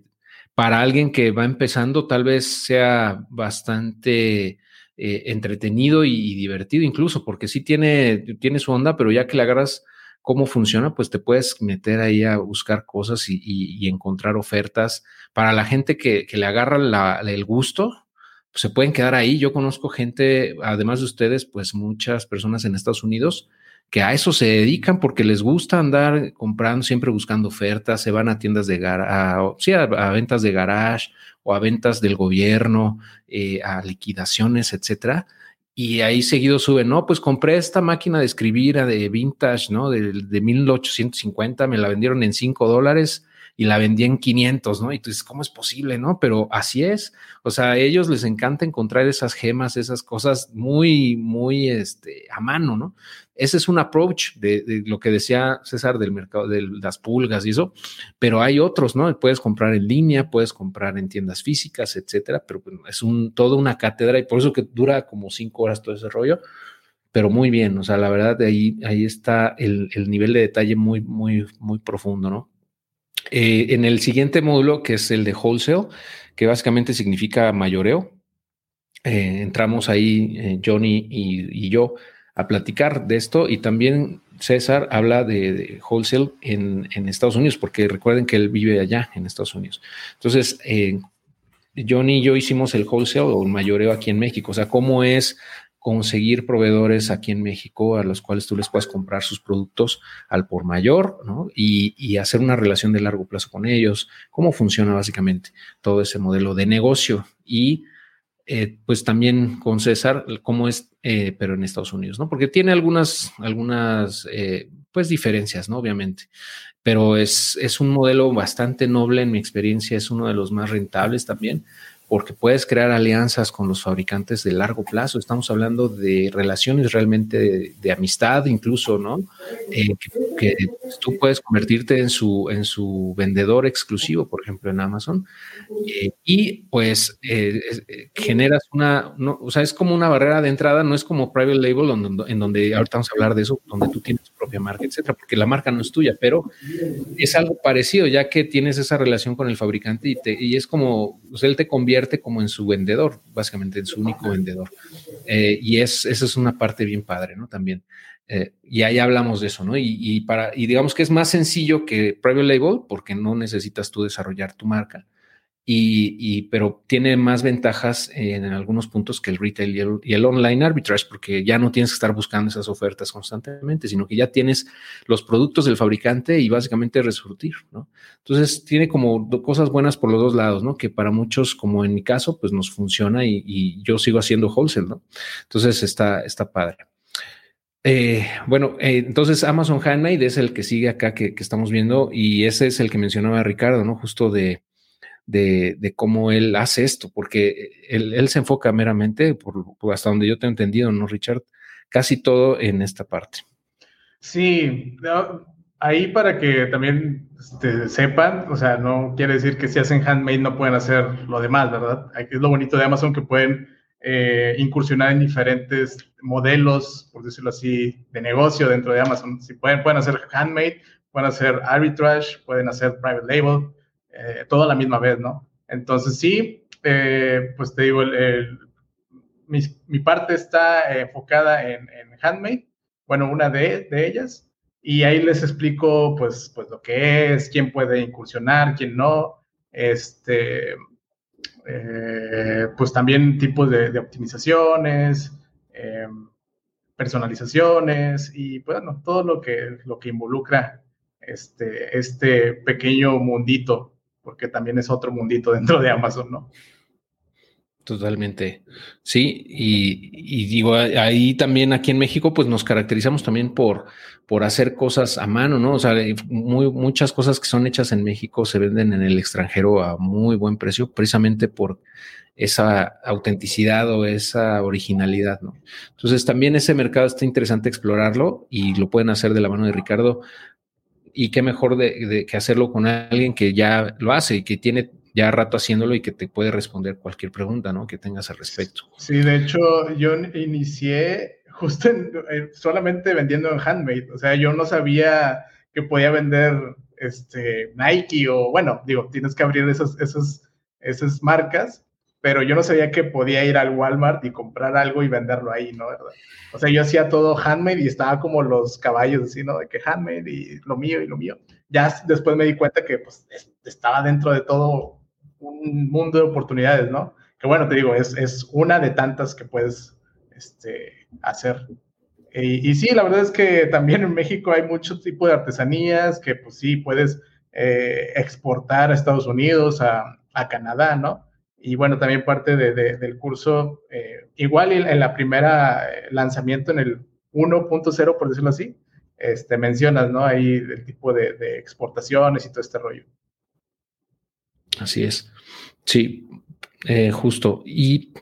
para alguien que va empezando, tal vez sea bastante eh, entretenido y, divertido incluso, porque sí tiene, tiene su onda, pero ya que le agarras cómo funciona, pues te puedes meter ahí a buscar cosas y, encontrar ofertas. Para la gente que, le agarra el gusto, pues se pueden quedar ahí. Yo conozco gente, además de ustedes, pues muchas personas en Estados Unidos que a eso se dedican porque les gusta andar comprando, siempre buscando ofertas, se van a tiendas de garage, sí, a, ventas de garage o a ventas del gobierno, eh, a liquidaciones, etcétera. Y ahí seguido suben, no, pues compré esta máquina de escribir de vintage, ¿no? De, de 1850, me la vendieron en 5 dólares y la vendía en 500, ¿no? Y tú dices, ¿cómo es posible, no? Pero así es. O sea, a ellos les encanta encontrar esas gemas, esas cosas muy, muy este, a mano, ¿no? Ese es un approach de, lo que decía César del mercado de las pulgas y eso, pero hay otros, ¿no? Puedes comprar en línea, puedes comprar en tiendas físicas, etcétera, pero es un, toda una cátedra y por eso que dura como cinco horas todo ese rollo, pero muy bien, o sea, la verdad, ahí, ahí está el, el nivel de detalle muy, muy, muy profundo, ¿no? Eh, en el siguiente módulo, que es el de wholesale, que básicamente significa mayoreo, eh, entramos ahí, eh, Johnny y, yo, a platicar de esto y también César habla de, wholesale en, en, Estados Unidos, porque recuerden que él vive allá en Estados Unidos. Entonces, Johnny y yo hicimos el wholesale o el mayoreo aquí en México, o sea, cómo es conseguir proveedores aquí en México a los cuales tú les puedas comprar sus productos al por mayor, ¿no? Y, hacer una relación de largo plazo con ellos, cómo funciona básicamente todo ese modelo de negocio y eh, pues también con César, cómo es, eh, pero en Estados Unidos, ¿no? Porque tiene algunas, algunas, eh, pues diferencias, ¿no? Obviamente, pero es, es un modelo bastante noble en mi experiencia, es uno de los más rentables también porque puedes crear alianzas con los fabricantes de largo plazo. Estamos hablando de relaciones realmente de, amistad, incluso, ¿no? Eh, que, tú puedes convertirte en su, en su vendedor exclusivo, por ejemplo, en Amazon. Eh, y pues eh, generas una, no, o sea, es como una barrera de entrada, no es como private label, donde, en donde ahorita vamos a hablar de eso, donde tú tienes tu propia marca, etcétera, porque la marca no es tuya, pero es algo parecido, ya que tienes esa relación con el fabricante y, te, y es como, pues él te convierte como en su vendedor, básicamente en su único vendedor. Eh, y es, esa es una parte bien padre, ¿no? También. Eh, y ahí hablamos de eso, ¿no? Y, para, y digamos que es más sencillo que Private Label porque no necesitas tú desarrollar tu marca y, pero tiene más ventajas en, algunos puntos que el retail y el, online arbitrage, porque ya no tienes que estar buscando esas ofertas constantemente, sino que ya tienes los productos del fabricante y básicamente resurtir, ¿no? Entonces tiene como cosas buenas por los dos lados, ¿no? Que para muchos, como en mi caso, pues nos funciona y, yo sigo haciendo wholesale, ¿no? Entonces está, está padre. Eh, bueno, eh, entonces Amazon Handmade es el que sigue acá que, que, estamos viendo y ese es el que mencionaba Ricardo, ¿no? Justo de, de, cómo él hace esto, porque él, se enfoca meramente, por, hasta donde yo te he entendido, ¿no, Richard? Casi todo en esta parte.
Sí, ahí para que también este, sepan, o sea, no quiere decir que si hacen handmade no pueden hacer lo demás, ¿verdad? Es lo bonito de Amazon que pueden eh, incursionar en diferentes modelos, por decirlo así, de negocio dentro de Amazon. Si pueden, pueden hacer handmade, pueden hacer arbitrage, pueden hacer private label, eh, todo a la misma vez, ¿no? Entonces sí, eh, pues te digo, mi, parte está enfocada en, Handmade, bueno, una de, ellas, y ahí les explico pues, pues lo que es, quién puede incursionar, quién no, este, eh, pues también tipos de, optimizaciones, em, personalizaciones y bueno, todo lo que, lo que involucra este, este pequeño mundito porque también es otro mundito dentro de Amazon, ¿no?
Totalmente. Sí, y, digo, ahí también aquí en México, pues nos caracterizamos también por, por hacer cosas a mano, ¿no? O sea, muy, muchas cosas que son hechas en México se venden en el extranjero a muy buen precio, precisamente por esa autenticidad o esa originalidad, ¿no? Entonces también ese mercado está interesante explorarlo y lo pueden hacer de la mano de Ricardo y qué mejor de, que hacerlo con alguien que ya lo hace y que tiene ya rato haciéndolo y que te puede responder cualquier pregunta, ¿no? Que tengas al respecto.
Sí, de hecho, yo inicié justo solamente vendiendo en handmade, o sea, yo no sabía que podía vender este Nike o bueno, digo, tienes que abrir esas, esas, esas marcas, pero yo no sabía que podía ir al Walmart y comprar algo y venderlo ahí, ¿no? O sea, yo hacía todo handmade y estaba como los caballos, así, ¿no? De que handmade y lo mío y lo mío. Ya después me di cuenta que pues estaba dentro de todo un mundo de oportunidades, ¿no? Que bueno, te digo, es, es una de tantas que puedes este, hacer. Y, sí, la verdad es que también en México hay mucho tipo de artesanías que pues sí puedes eh, exportar a Estados Unidos, a, a Canadá, ¿no? Y bueno, también parte de, del curso, eh, igual en, la primera eh, lanzamiento en el 1.0, por decirlo así, este, mencionas, ¿no? Ahí el tipo de, exportaciones y todo este rollo.
Así es. Sí, eh, justo. Y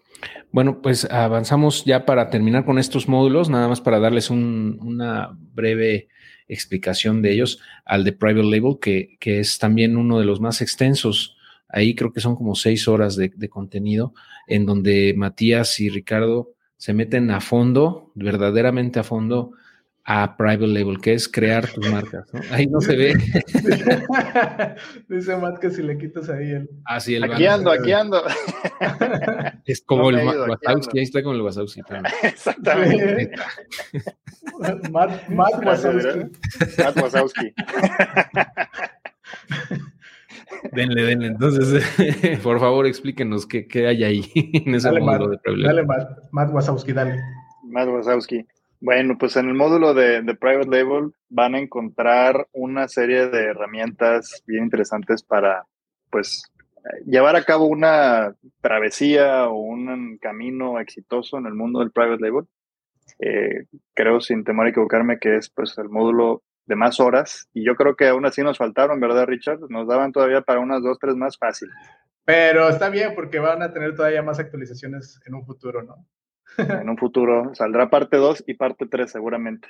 bueno, pues avanzamos ya para terminar con estos módulos, nada más para darles una breve explicación de ellos al de Private Label, que, que es también uno de los más extensos Ahí creo que son como seis horas de, contenido en donde Matías y Ricardo se meten a fondo, verdaderamente a fondo, a private label, que es crear tus marcas. Ahí no se ve.
Dice Matt que si le quitas ahí el.
Ah, sí, el
aquí ando, aquí ando.
Es como el Wazowski, ahí está con el Wazowski. Exactamente.
Matt, Matt Wazowski.
Matt Wazowski.
Denle, denle. Entonces, por favor, explíquenos qué, qué hay ahí en ese módulo de
problema. Dale, Matt, Matt Wasowski, dale.
Matt Wasowski. Bueno, pues en el módulo de, de, Private Label van a encontrar una serie de herramientas bien interesantes para, pues, llevar a cabo una travesía o un camino exitoso en el mundo del Private Label. Eh, creo, sin temor a equivocarme, que es, pues, el módulo de más horas y yo creo que aún así nos faltaron, ¿verdad, Richard? Nos daban todavía para unas dos, tres más fáciles.
Pero está bien porque van a tener todavía más actualizaciones en un futuro, ¿no?
en un futuro saldrá parte 2 y parte 3 seguramente.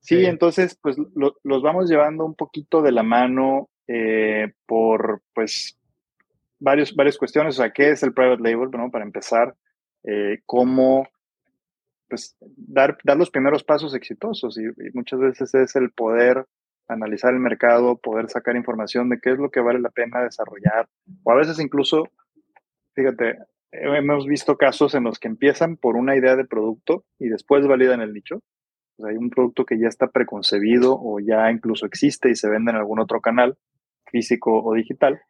Sí, entonces pues los vamos llevando un poquito de la mano eh, por pues varios, varias cuestiones. O sea, ¿qué es el private label? Bueno, para empezar, eh, cómo pues, dar, dar los primeros pasos exitosos y, muchas veces es el poder analizar el mercado, poder sacar información de qué es lo que vale la pena desarrollar, o a veces incluso, fíjate, hemos visto casos en los que empiezan por una idea de producto y después validan el nicho. Hay un producto que ya está preconcebido o ya incluso existe y se vende en algún otro canal, físico o digital.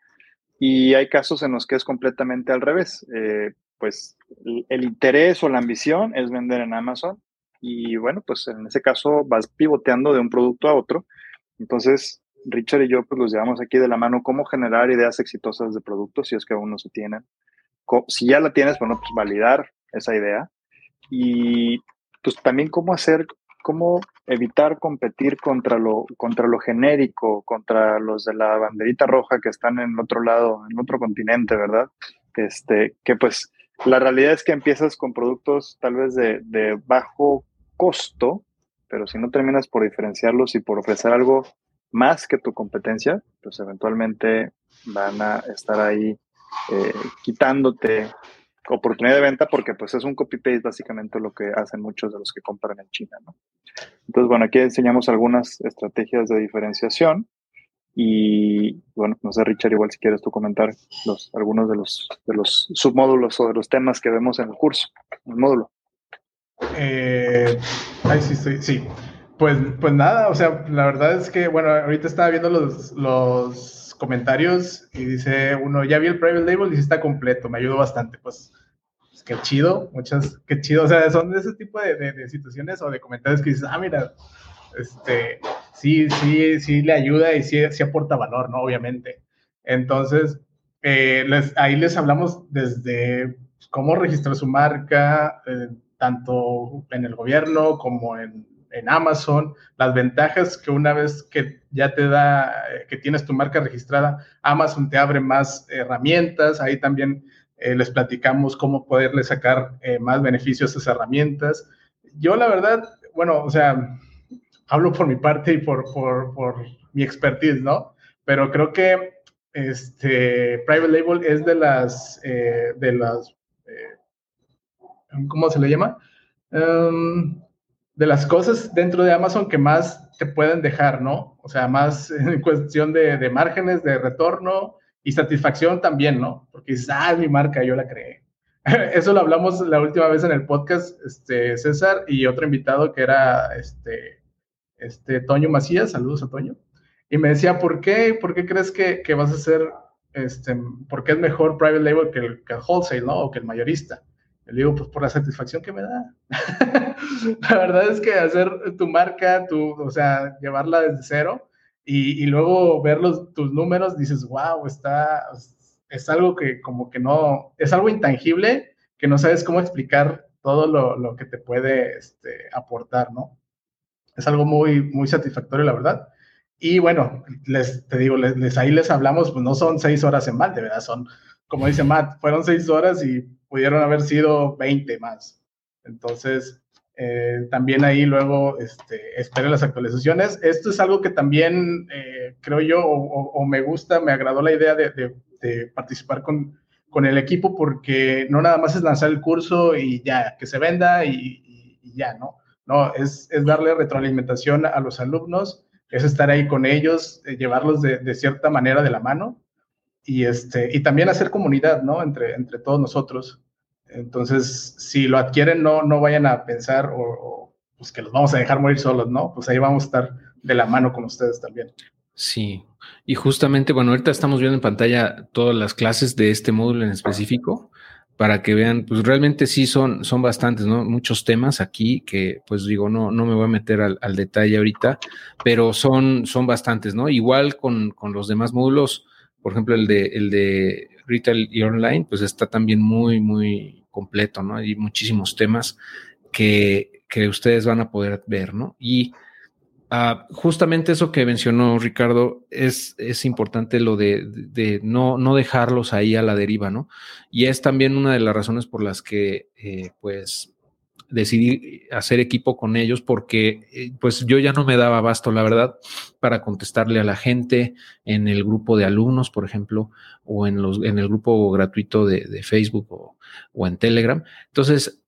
Y hay casos en los que es completamente al revés. Eh, pues el, interés o la ambición es vender en Amazon y bueno, pues en ese caso vas pivoteando de un producto a otro. Entonces, Richard y yo pues los llevamos aquí de la mano cómo generar ideas exitosas de productos si es que aún no se tienen. Si ya la tienes, bueno, pues validar esa idea y pues también cómo hacer, cómo evitar competir contra lo, contra lo genérico, contra los de la banderita roja que están en otro lado, en otro continente, ¿verdad? Este, que pues la realidad es que empiezas con productos tal vez de, bajo costo, pero si no terminas por diferenciarlos y por ofrecer algo más que tu competencia, pues eventualmente van a estar ahí eh, quitándote oportunidad de venta porque pues es un copy-paste básicamente lo que hacen muchos de los que compran en China, ¿no? Entonces, bueno, aquí enseñamos algunas estrategias de diferenciación y bueno, no sé, Richard, igual si quieres tú comentar los, algunos de los, de los submódulos o de los temas que vemos en el curso, en el módulo.
Eh, ay, sí, sí, sí. Pues, pues nada, o sea, la verdad es que, bueno, ahorita estaba viendo los, los comentarios y dice uno, ya vi el private label y está completo, me ayudó bastante. Pues, pues, qué chido, muchas, qué chido. O sea, son de ese tipo de, de, de situaciones o de comentarios que dices, ah, mira, este, sí, sí, sí le ayuda y sí, sí aporta valor, ¿no? Obviamente. Entonces, eh, les, ahí les hablamos desde cómo registrar su marca, eh, tanto en el gobierno como en, en, Amazon, las ventajas que una vez que ya te da, eh, que tienes tu marca registrada, Amazon te abre más herramientas, ahí también les platicamos cómo poderle sacar más beneficios a esas herramientas. Yo la verdad, bueno, o sea, hablo por mi parte y por, por, por mi expertise, ¿no? Pero creo que este private label es de las, eh, de las, eh, ¿cómo se le llama? Um, de las cosas dentro de Amazon que más te pueden dejar, ¿no? O sea, más en cuestión de, de márgenes de retorno y satisfacción también, ¿no? Porque dices, ah, es mi marca, yo la creé. Eso lo hablamos la última vez en el podcast, este, César y otro invitado que era, este, este, Toño Macías, saludos a Toño, y me decía, ¿por qué, por qué crees que, que vas a hacer, este, por qué es mejor private label que el, que el wholesale, ¿no? O que el mayorista. Le digo, pues por la satisfacción que me da. la verdad es que hacer tu marca, tu, o sea, llevarla desde cero y, y luego ver los, tus números, dices, wow, está, es algo que como que no, es algo intangible que no sabes cómo explicar todo lo, lo que te puede este, aportar, ¿no? es algo muy, muy satisfactorio, la verdad. Y bueno, les, te digo, les, ahí les hablamos, pues no son seis horas en balde, ¿verdad? Son, como dice Matt, fueron seis horas y pudieron haber sido 20 más. Entonces, eh, también ahí luego este, esperen las actualizaciones. Esto es algo que también eh, creo yo, o, me gusta, me agradó la idea de, de, participar con, con, el equipo, porque no nada más es lanzar el curso y ya, que se venda y, y ya, ¿no? No, es, es darle retroalimentación a los alumnos, es estar ahí con ellos, eh, llevarlos de, de, cierta manera de la mano y, este, y también hacer comunidad, ¿no? Entre, entre todos nosotros. Entonces, si lo adquieren, no, no vayan a pensar o, pues que los vamos a dejar morir solos, ¿no? Pues ahí vamos a estar de la mano con ustedes también.
Sí, y justamente, bueno, ahorita estamos viendo en pantalla todas las clases de este módulo en específico para que vean, pues realmente sí son, son bastantes, ¿no? Muchos temas aquí que, pues digo, no, no me voy a meter al, al detalle ahorita, pero son, son bastantes, ¿no? Igual con, con, los demás módulos, por ejemplo, el de, el de retail y online, pues está también muy, muy completo, ¿no? Hay muchísimos temas que, que ustedes van a poder ver, ¿no? Y Ah, justamente eso que mencionó Ricardo es, es importante lo de, no, no, dejarlos ahí a la deriva, ¿no? Y es también una de las razones por las que, eh, pues, decidí hacer equipo con ellos porque, eh, pues, yo ya no me daba abasto, la verdad, para contestarle a la gente en el grupo de alumnos, por ejemplo, o en, los, en el grupo gratuito de, Facebook o, o en Telegram. Entonces,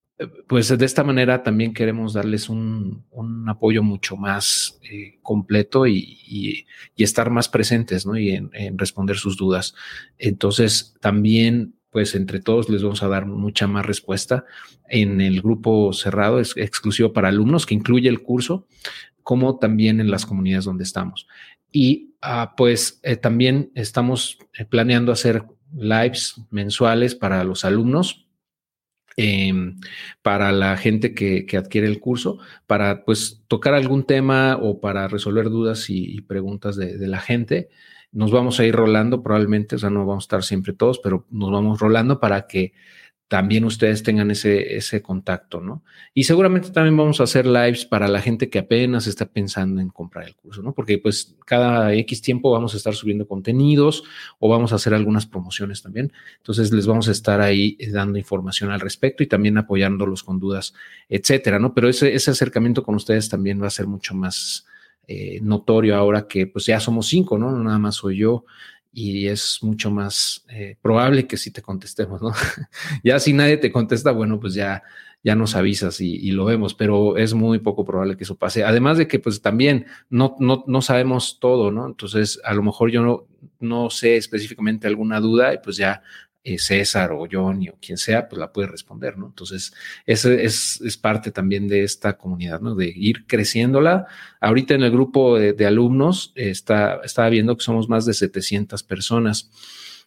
pues de esta manera también queremos darles un, apoyo mucho más eh, completo y, estar más presentes, ¿no? Y en, responder sus dudas. Entonces, también, pues entre todos les vamos a dar mucha más respuesta en el grupo cerrado, es exclusivo para alumnos, que incluye el curso, como también en las comunidades donde estamos. Y ah, pues eh, también estamos eh, planeando hacer lives mensuales para los alumnos Em, para la gente que, adquiere el curso, para pues tocar algún tema o para resolver dudas y, preguntas de, de, la gente. Nos vamos a ir rolando probablemente, o sea, no vamos a estar siempre todos, pero nos vamos rolando para que también ustedes tengan ese, ese contacto, ¿no? Y seguramente también vamos a hacer lives para la gente que apenas está pensando en comprar el curso, ¿no? Porque pues cada X tiempo vamos a estar subiendo contenidos o vamos a hacer algunas promociones también. Entonces les vamos a estar ahí dando información al respecto y también apoyándolos con dudas, etcétera, ¿no? Pero ese, ese acercamiento con ustedes también va a ser mucho más eh, notorio ahora que pues ya somos cinco, ¿no? No nada más soy yo y es mucho más eh, probable que si te contestemos, ¿no? ya si nadie te contesta, bueno, pues ya, ya nos avisas y, lo vemos, pero es muy poco probable que eso pase. Además de que pues también no, no, no sabemos todo, ¿no? Entonces, a lo mejor yo no, no sé específicamente alguna duda y pues ya eh, César o Johnny o quien sea, pues la puede responder, ¿no? Entonces, eso es, es, parte también de esta comunidad, ¿no? De ir creciéndola. Ahorita en el grupo de, alumnos está, estaba viendo que somos más de 700 personas.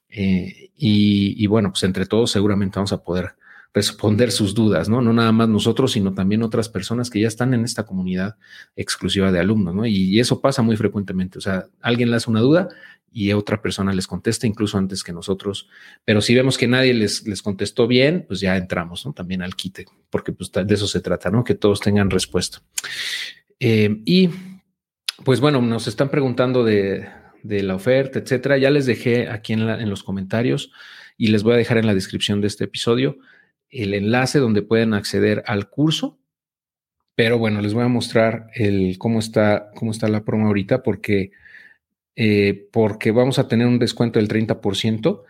Eh, y, y, bueno, pues entre todos seguramente vamos a poder responder sus dudas, ¿no? No nada más nosotros, sino también otras personas que ya están en esta comunidad exclusiva de alumnos, ¿no? Y, eso pasa muy frecuentemente. O sea, alguien le hace una duda y otra persona les contesta incluso antes que nosotros. Pero si vemos que nadie les, les contestó bien, pues ya entramos, ¿no? También al quite, porque pues de eso se trata, ¿no? Que todos tengan respuesta. Eh, y pues bueno, nos están preguntando de, de la oferta, etcétera. Ya les dejé aquí en, en los comentarios y les voy a dejar en la descripción de este episodio el enlace donde pueden acceder al curso. Pero bueno, les voy a mostrar el, cómo, está, cómo está la promo ahorita porque, eh, porque vamos a tener un descuento del 30%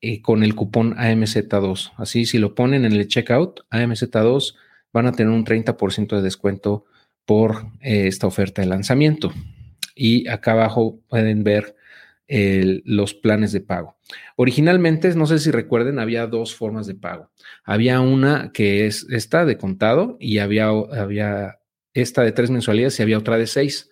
eh, con el cupón AMZ2. Así, si lo ponen en el checkout AMZ2, van a tener un 30% de descuento por eh, esta oferta de lanzamiento. Y acá abajo pueden ver los planes de pago. Originalmente, no sé si recuerden, había dos formas de pago. Había una que es esta de contado y había, había esta de tres mensualidades y había otra de seis.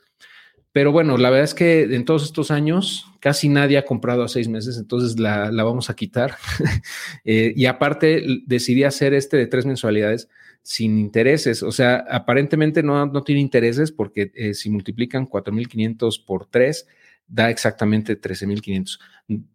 Pero bueno, la verdad es que en todos estos años casi nadie ha comprado a seis meses, entonces la, vamos a quitar. Eh, y aparte decidí hacer este de tres mensualidades sin intereses. O sea, aparentemente no, no tiene intereses porque eh, si multiplican 4.500 por tres da exactamente 13.500.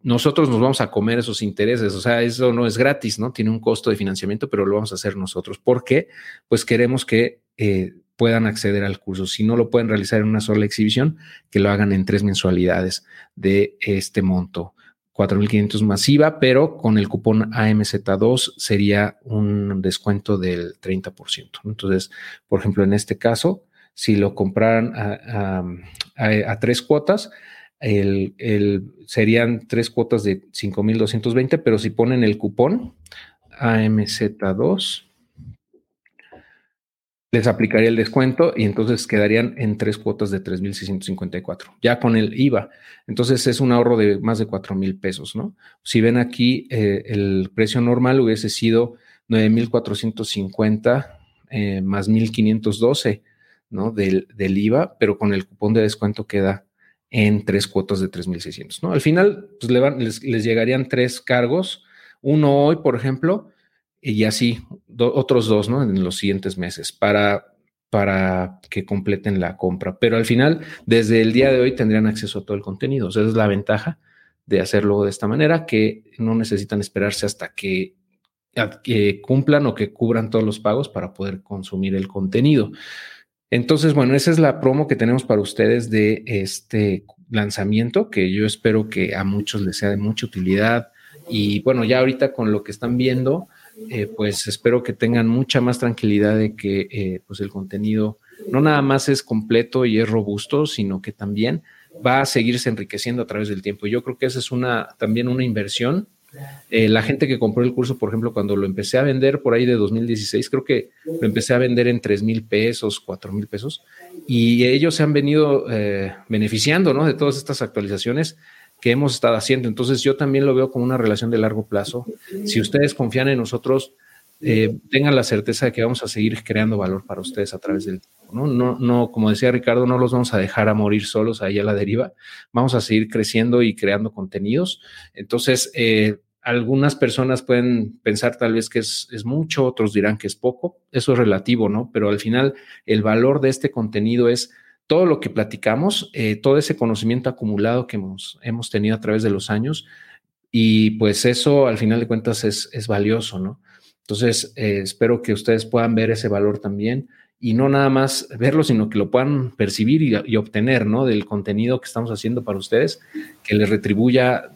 Nosotros nos vamos a comer esos intereses, o sea, eso no es gratis, ¿no? Tiene un costo de financiamiento, pero lo vamos a hacer nosotros. ¿Por qué? Pues queremos que eh, puedan acceder al curso. Si no lo pueden realizar en una sola exhibición, que lo hagan en tres mensualidades de este monto. 4.500 masiva, pero con el cupón AMZ2 sería un descuento del 30%. Entonces, por ejemplo, en este caso, si lo compraran a tres cuotas, el, serían tres cuotas de 5,220, pero si ponen el cupón AMZ2, les aplicaría el descuento y entonces quedarían en tres cuotas de 3,654, ya con el IVA. Entonces es un ahorro de más de 4 mil pesos, ¿no? Si ven aquí, eh, el precio normal hubiese sido 9,450 eh, más 1,512, ¿no? Del, del IVA, pero con el cupón de descuento queda en tres cuotas de 3.600, ¿no? Al final, pues les, llegarían tres cargos, uno hoy, por ejemplo, y así otros dos, ¿no? En los siguientes meses para, para que completen la compra. Pero al final, desde el día de hoy tendrían acceso a todo el contenido. esa es la ventaja de hacerlo de esta manera, que no necesitan esperarse hasta que, que cumplan o que cubran todos los pagos para poder consumir el contenido. Entonces, bueno, esa es la promo que tenemos para ustedes de este lanzamiento, que yo espero que a muchos les sea de mucha utilidad. Y bueno, ya ahorita con lo que están viendo, eh, pues espero que tengan mucha más tranquilidad de que eh, pues el contenido no nada más es completo y es robusto, sino que también va a seguirse enriqueciendo a través del tiempo. Yo creo que esa es una también una inversión. Eh, la gente que compró el curso, por ejemplo, cuando lo empecé a vender por ahí de 2016, creo que lo empecé a vender en 3 mil pesos, 4 mil pesos, y ellos se han venido beneficiando ¿no? de todas estas actualizaciones que hemos estado haciendo. Entonces yo también lo veo como una relación de largo plazo. Si ustedes confían en nosotros, eh, tengan la certeza de que vamos a seguir creando valor para ustedes a través del tiempo. ¿no? No, no, como decía Ricardo, no los vamos a dejar a morir solos ahí a la deriva. Vamos a seguir creciendo y creando contenidos. Entonces, eh, algunas personas pueden pensar tal vez que es, es, mucho, otros dirán que es poco. Eso es relativo, ¿no? Pero al final, el valor de este contenido es todo lo que platicamos, eh, todo ese conocimiento acumulado que hemos, tenido a través de los años y pues eso al final de cuentas es, es valioso, ¿no? Entonces, eh, espero que ustedes puedan ver ese valor también y no nada más verlo, sino que lo puedan percibir y, y obtener, ¿no? Del contenido que estamos haciendo para ustedes, que les retribuya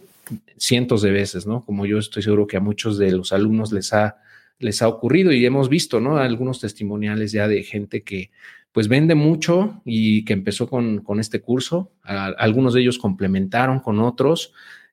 cientos de veces, ¿no? Como yo estoy seguro que a muchos de los alumnos les ha, les ha ocurrido y hemos visto, ¿no? Algunos testimoniales ya de gente que pues vende mucho y que empezó con, este curso. algunos de ellos complementaron con otros,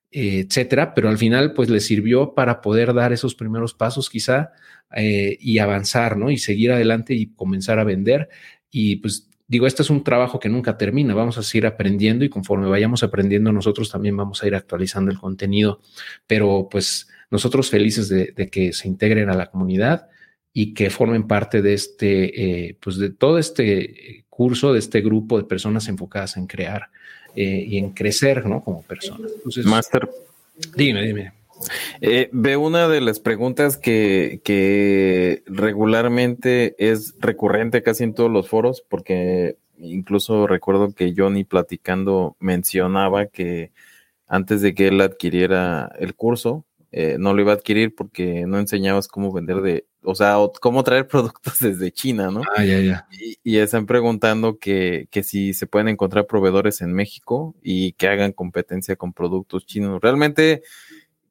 eh, etcétera, pero al final pues les sirvió para poder dar esos primeros pasos quizá eh, y avanzar, ¿no? Y seguir adelante y comenzar a vender. Y pues digo, este es un trabajo que nunca termina, vamos a seguir aprendiendo y conforme vayamos aprendiendo nosotros también vamos a ir actualizando el contenido, pero pues nosotros felices de que se integren a la comunidad y que formen parte de este, eh, pues de todo este curso, de este grupo de personas enfocadas en crear eh, y en crecer, ¿no? Como personas.
Entonces, Master.
Dime, dime.
Eh, veo una de las preguntas que, que regularmente es recurrente casi en todos los foros, porque incluso recuerdo que Johnny platicando mencionaba que antes de que él adquiriera el curso, eh, no lo iba a adquirir porque no enseñabas cómo vender de, o sea, cómo traer productos desde China, ¿no?
Ah, ya, ya.
Y, están preguntando que, que, si se pueden encontrar proveedores en México y que hagan competencia con productos chinos. Realmente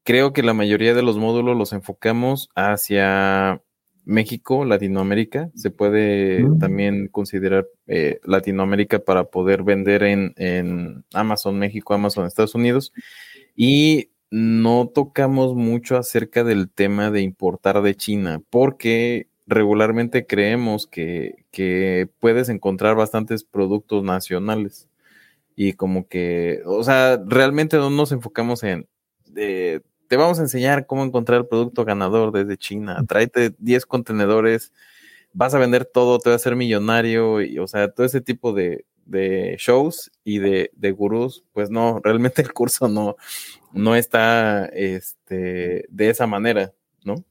creo que la mayoría de los módulos los enfocamos hacia México, Latinoamérica. Se puede mm. también considerar eh, Latinoamérica para poder vender en, en Amazon México, Amazon Estados Unidos. Y no tocamos mucho acerca del tema de importar de China, porque regularmente creemos que, puedes encontrar bastantes productos nacionales. Y como que, o sea, realmente no nos enfocamos en, te vamos a enseñar cómo encontrar el producto ganador desde China. Tráete 10 contenedores, vas a vender todo, te vas a ser millonario, y, o sea, todo ese tipo de, de shows y de, de gurús, pues no, realmente el curso no, no está este, de esa manera, ¿no?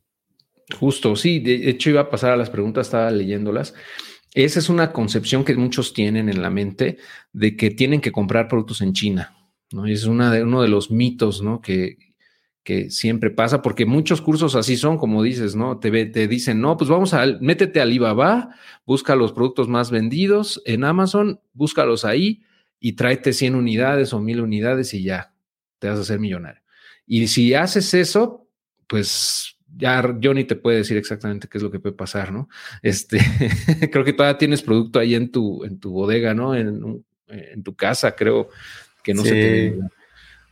Justo, sí, de hecho iba a pasar a las preguntas, estaba leyéndolas. Esa es una concepción que muchos tienen en la mente de que tienen que comprar productos en China, ¿no? Y es una de, uno de los mitos, ¿no? Que, que siempre pasa, porque muchos cursos así son, como dices, ¿no? Te, te dicen, no, pues vamos a, métete a Alibaba, busca los productos más vendidos en Amazon, búscalos ahí y tráete 100 unidades o 1000 unidades y ya, te vas a hacer millonario. Y si haces eso, pues ya Johnny te puede decir exactamente qué es lo que puede pasar, ¿no? Este, creo que todavía tienes producto ahí en tu, en tu bodega, ¿no? En, en tu casa, creo que no se te...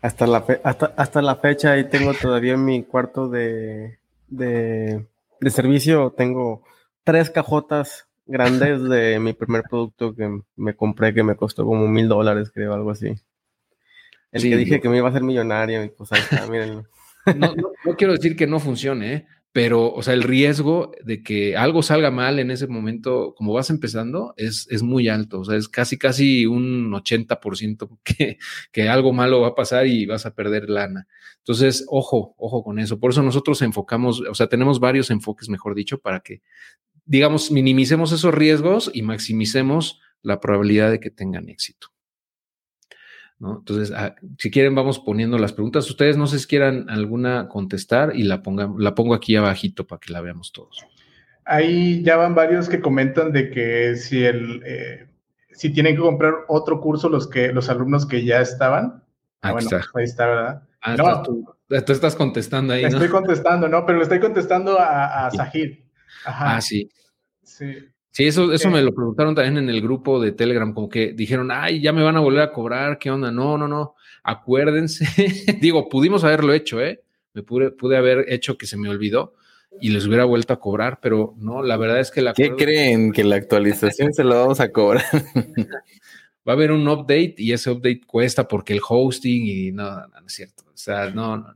Hasta la, hasta, hasta la fecha ahí tengo todavía en mi cuarto de, de, de servicio, tengo tres cajotas grandes de mi primer producto que me compré que me costó como mil dólares, creo, algo así. El que dije que me iba a hacer millonario y pues ahí está, miren.
No, no, quiero decir que no funcione, pero, o sea, el riesgo de que algo salga mal en ese momento, como vas empezando, es, es muy alto. O sea, es casi, casi un 80% que, que algo malo va a pasar y vas a perder lana. Entonces, ojo, ojo con eso. Por eso nosotros enfocamos, o sea, tenemos varios enfoques, mejor dicho, para que, digamos, minimicemos esos riesgos y maximicemos la probabilidad de que tengan éxito. Entonces, ah, si quieren, vamos poniendo las preguntas. Ustedes no sé si quieran alguna contestar y la, pongan, la pongo aquí abajito para que la veamos todos.
ahí ya van varios que comentan de que si el eh, si tienen que comprar otro curso los que los alumnos que ya estaban.
Ah, bueno,
está. ahí está, ¿verdad?
Ah, no, tú, tú, estás contestando ahí.
¿no? Estoy contestando, no, pero le estoy contestando a, a Sahid.
Ajá. Ah, sí.
Sí.
Sí, eso, eso me lo preguntaron también en el grupo de Telegram, como que dijeron, ay, ya me van a volver a cobrar, ¿qué onda? No, no, no, acuérdense. Digo, pudimos haberlo hecho, ¿eh? Me pude, pude haber hecho que se me olvidó y les hubiera vuelto a cobrar, pero no, la verdad es que la...
¿Qué creen? Que la actualización se la vamos a cobrar.
Va a haber un update y ese update cuesta porque el hosting y no, no, no es cierto. O sea, no, no,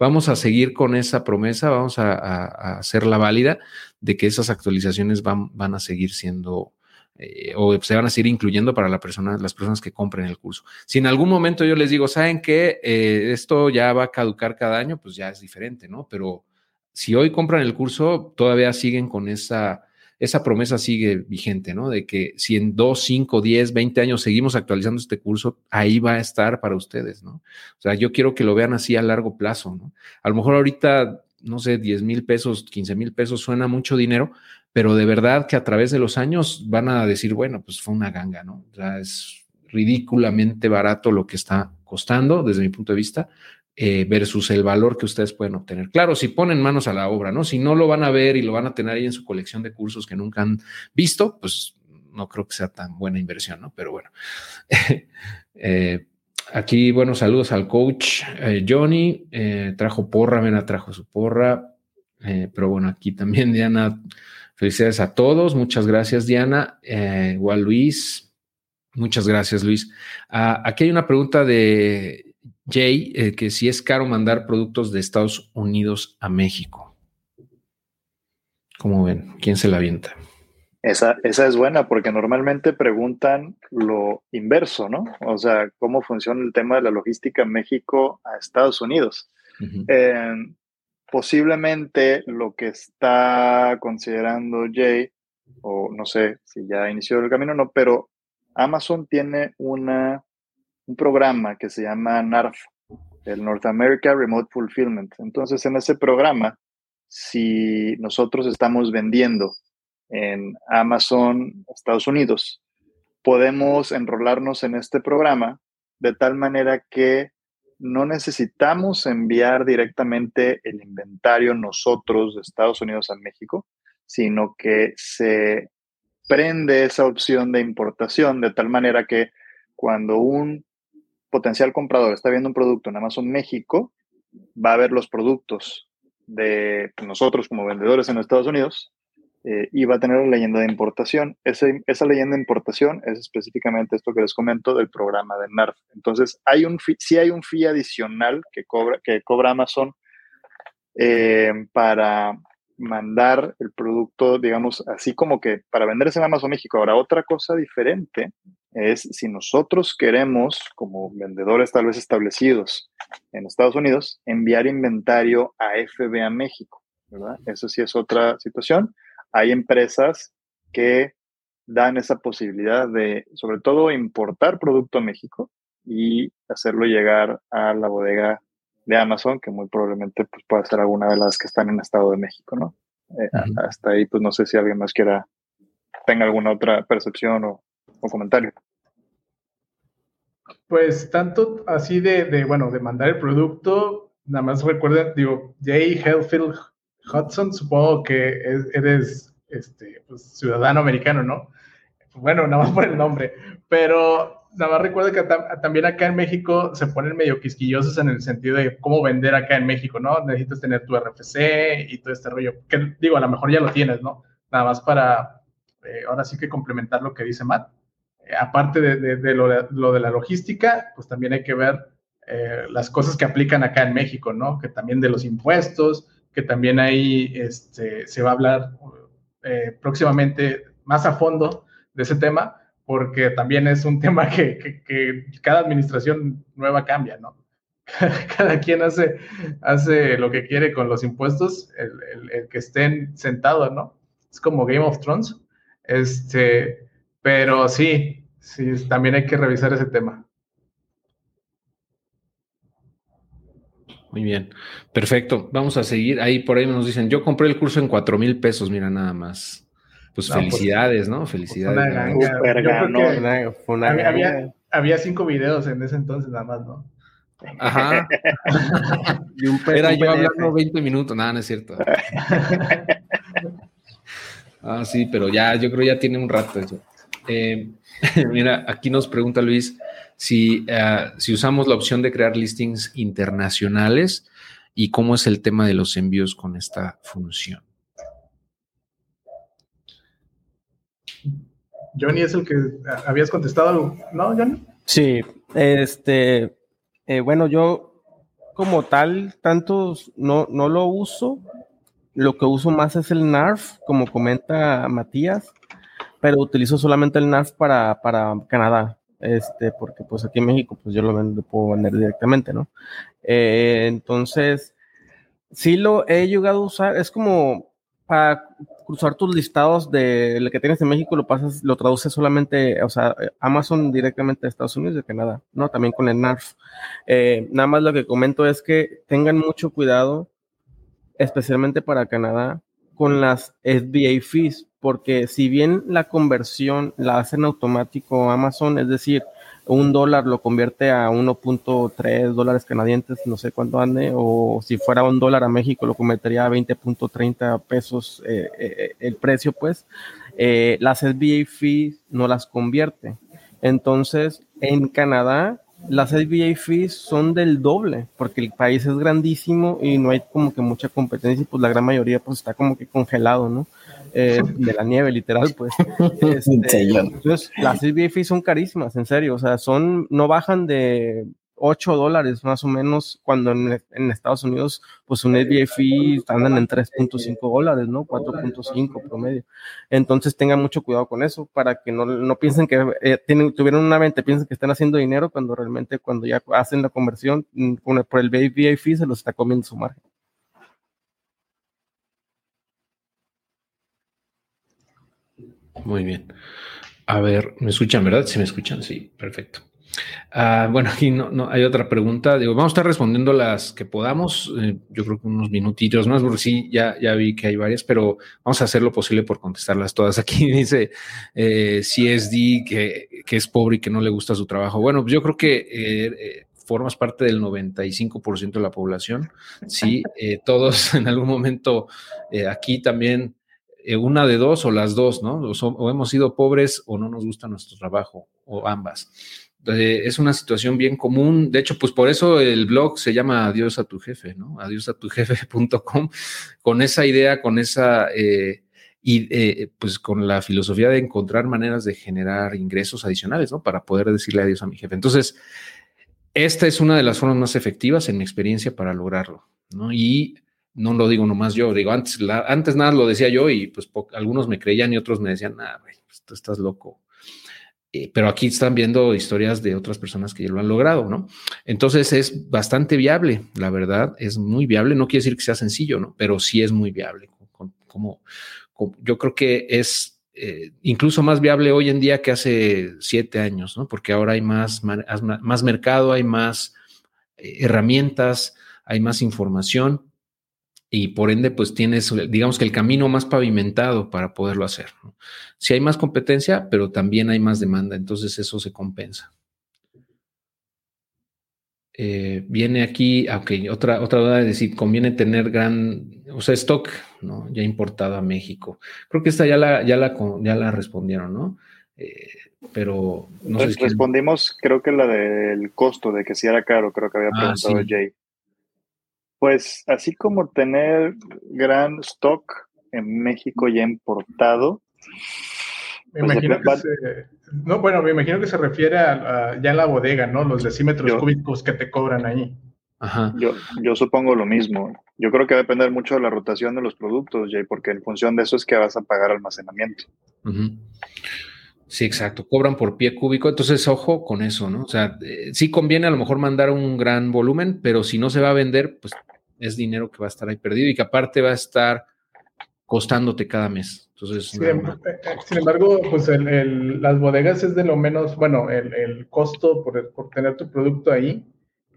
vamos a seguir con esa promesa, vamos a, a, a hacerla válida de que esas actualizaciones van, van a seguir siendo eh, o se van a seguir incluyendo para la persona, las personas que compren el curso. Si en algún momento yo les digo, ¿saben qué? Eh, esto ya va a caducar cada año, pues ya es diferente, ¿no? Pero si hoy compran el curso, todavía siguen con esa, esa promesa sigue vigente, ¿no? De que si en 2, 5, 10, 20 años seguimos actualizando este curso, ahí va a estar para ustedes, ¿no? O sea, yo quiero que lo vean así a largo plazo, ¿no? A lo mejor ahorita, no sé, 10 mil pesos, 15 mil pesos suena mucho dinero, pero de verdad que a través de los años van a decir, bueno, pues fue una ganga, ¿no? O sea, es ridículamente barato lo que está costando desde mi punto de vista, eh, versus el valor que ustedes pueden obtener. Claro, si ponen manos a la obra, ¿no? Si no lo van a ver y lo van a tener ahí en su colección de cursos que nunca han visto, pues no creo que sea tan buena inversión, ¿no? Pero bueno. eh, aquí, bueno, saludos al coach eh, Johnny. Eh, trajo porra, Mena trajo su porra. Eh, pero bueno, aquí también Diana, felicidades a todos. Muchas gracias, Diana. igual Luis. Muchas gracias, Luis. Ah, aquí hay una pregunta de Jay, que si es caro mandar productos de Estados Unidos a México. ¿Cómo ven? ¿Quién se la avienta?
Esa, esa es buena porque normalmente preguntan lo inverso, ¿no? O sea, ¿cómo funciona el tema de la logística en México a Estados Unidos? Uh -huh. eh, posiblemente lo que está considerando Jay, o no sé si ya inició el camino o no, pero Amazon tiene una un programa que se llama NARF, el North America Remote Fulfillment. Entonces, en ese programa, si nosotros estamos vendiendo en Amazon Estados Unidos, podemos enrolarnos en este programa de tal manera que no necesitamos enviar directamente el inventario nosotros de Estados Unidos a México, sino que se prende esa opción de importación de tal manera que cuando un potencial comprador está viendo un producto en Amazon México, va a ver los productos de nosotros como vendedores en Estados Unidos eh, y va a tener la leyenda de importación. Esa leyenda de importación es específicamente esto que les comento del programa de NARF. Entonces, hay un sí hay un fee adicional que cobra, que cobra Amazon eh, para mandar el producto, digamos, así como que para venderse en Amazon México. Ahora, otra cosa diferente es si nosotros queremos, como vendedores tal vez establecidos en Estados Unidos, enviar inventario a FBA México, ¿verdad? Eso sí es otra situación. Hay empresas que dan esa posibilidad de, sobre todo, importar producto a México y hacerlo llegar a la bodega de Amazon, que muy probablemente pues, pueda ser alguna de las que están en Estado de México, ¿no? Eh, uh -huh. Hasta ahí, pues no sé si alguien más quiera, tenga alguna otra percepción o, o comentario.
Pues tanto así de, de, bueno, de mandar el producto, nada más recuerden, digo, Jay Hellfield Hudson, supongo que es, eres este, pues, ciudadano americano, ¿no? Bueno, nada más por el nombre, pero nada más recuerda que tam también acá en México se ponen medio quisquillosos en el sentido de cómo vender acá en México, ¿no? Necesitas tener tu RFC y todo este rollo, que digo, a lo mejor ya lo tienes, ¿no? Nada más para, eh, ahora sí que complementar lo que dice Matt. Eh, aparte de, de, de lo, lo, de la logística, pues también hay que ver eh, las cosas que aplican acá en México, ¿no? Que también de los impuestos, que también ahí este, se va a hablar eh, próximamente más a fondo de ese tema, porque también es un tema que, cada administración nueva cambia, ¿no? Cada quien hace, hace lo que quiere con los impuestos, el, el, el, que estén sentados, ¿no? Es como Game of Thrones. Este, pero sí, sí, también hay que revisar ese tema.
Muy bien, perfecto. Vamos a seguir. Ahí por ahí nos dicen, yo compré el curso en cuatro mil pesos, mira nada más. Pues felicidades, ¿no? Felicidades.
había, había, cinco videos en ese entonces nada más, ¿no?
Ajá. Era yo hablando 20 minutos, nada, no es cierto. ah, sí, pero ya, yo creo ya tiene un rato eso. Eh, mira, aquí nos pregunta Luis si, uh, si usamos la opción de crear listings internacionales y cómo es el tema de los envíos con esta función.
Johnny es el que habías contestado, ¿no, Johnny?
Sí, este, eh, bueno, yo como tal, tantos no, no lo uso. Lo que uso más es el NARF, como comenta Matías, pero utilizo solamente el NARF para, para Canadá, este, porque pues aquí en México pues yo lo, puedo vender directamente, ¿no? Eh, entonces, sí lo he llegado a usar, es como para cruzar tus listados de lo que tienes en México, lo pasas, lo traduces solamente, o sea, Amazon directamente a Estados Unidos de Canadá, ¿no? También con el NARF. Eh, nada más lo que comento es que tengan mucho cuidado, especialmente para Canadá, con las FBA fees, porque si bien la conversión la hacen automático Amazon, es decir, un dólar lo convierte a 1.3 dólares canadienses, no sé cuánto ande, o si fuera un dólar a México lo convertiría a 20.30 pesos eh, eh, el precio, pues eh, las SBA fees no las convierte. Entonces, en Canadá, las SBA fees son del doble, porque el país es grandísimo y no hay como que mucha competencia y pues la gran mayoría pues está como que congelado, ¿no? Eh, de la nieve, literal, pues. Este, entonces, las SBF son carísimas, en serio, o sea, son, no bajan de 8 dólares más o menos, cuando en, Estados Unidos, pues un SBF andan en 3.5 dólares, ¿no? 4.5 promedio. Entonces tengan mucho cuidado con eso, para que no, no piensen que eh, tienen, tuvieron una venta, piensen que están haciendo dinero, cuando realmente cuando ya hacen la conversión, mm, por el SBF se los está comiendo su margen.
Muy bien. A ver, ¿me escuchan, verdad? Sí, me escuchan, sí, perfecto. Ah, bueno, aquí no, no, hay otra pregunta. Digo, vamos a estar respondiendo las que podamos. Eh, yo creo que unos minutitos más, porque sí, ya, ya vi que hay varias, pero vamos a hacer lo posible por contestarlas todas. Aquí dice eh, CSD que, que, es pobre y que no le gusta su trabajo. Bueno, yo creo que eh, eh formas parte del 95% de la población. Sí, todos en algún momento aquí también eh, una de dos o las dos, ¿no? O, hemos sido pobres o no nos gusta nuestro trabajo, o ambas. es una situación bien común. De hecho, pues por eso el blog se llama Adiós a tu jefe, ¿no? Adiósatujefe.com, con esa idea, con esa, eh, y eh, pues con la filosofía de encontrar maneras de generar ingresos adicionales, ¿no? Para poder decirle adiós a mi jefe. Entonces, esta es una de las formas más efectivas en mi experiencia para lograrlo, ¿no? Y no lo digo nomás yo, digo, antes, antes nada lo decía yo y pues algunos me creían y otros me decían, ah, güey, pues, tú estás loco. Eh, pero aquí están viendo historias de otras personas que ya lo han logrado, ¿no? Entonces es bastante viable, la verdad, es muy viable. No quiere decir que sea sencillo, ¿no? Pero sí es muy viable. Como, yo creo que es eh, incluso más viable hoy en día que hace siete años, ¿no? Porque ahora hay más, más mercado, hay más eh, herramientas, hay más información y por ende, pues tienes, digamos que el camino más pavimentado para poderlo hacer. Si hay más competencia, pero también hay más demanda, entonces eso se compensa. Eh, viene aquí, aunque otra, otra duda es si conviene tener gran, o sea, stock, ¿no? Ya importado a México. Creo que esta ya la, ya la, ya la respondieron, ¿no? Eh, pero no
sé Respondimos, creo que la del costo, de que si era caro, creo que había ah, preguntado Jay. Pues así como tener gran stock en México ya importado.
Me pues, imagino que se, no, bueno, me imagino que se refiere a, ya a la bodega, ¿no? Los decímetros cúbicos que te cobran ahí.
Ajá. Yo, yo supongo lo mismo. Yo creo que va a depender mucho de la rotación de los productos, Jay, porque en función de eso es que vas a pagar almacenamiento.
Sí, exacto. Cobran por pie cúbico. Entonces, ojo con eso, ¿no? O sea, eh, sí conviene a lo mejor mandar un gran volumen, pero si no se va a vender, pues es dinero que va a estar ahí perdido y que aparte va a estar costándote cada mes. Entonces,
em, eh, eh, sin, embargo, pues las bodegas es de lo menos, bueno, el, costo por, tener tu producto ahí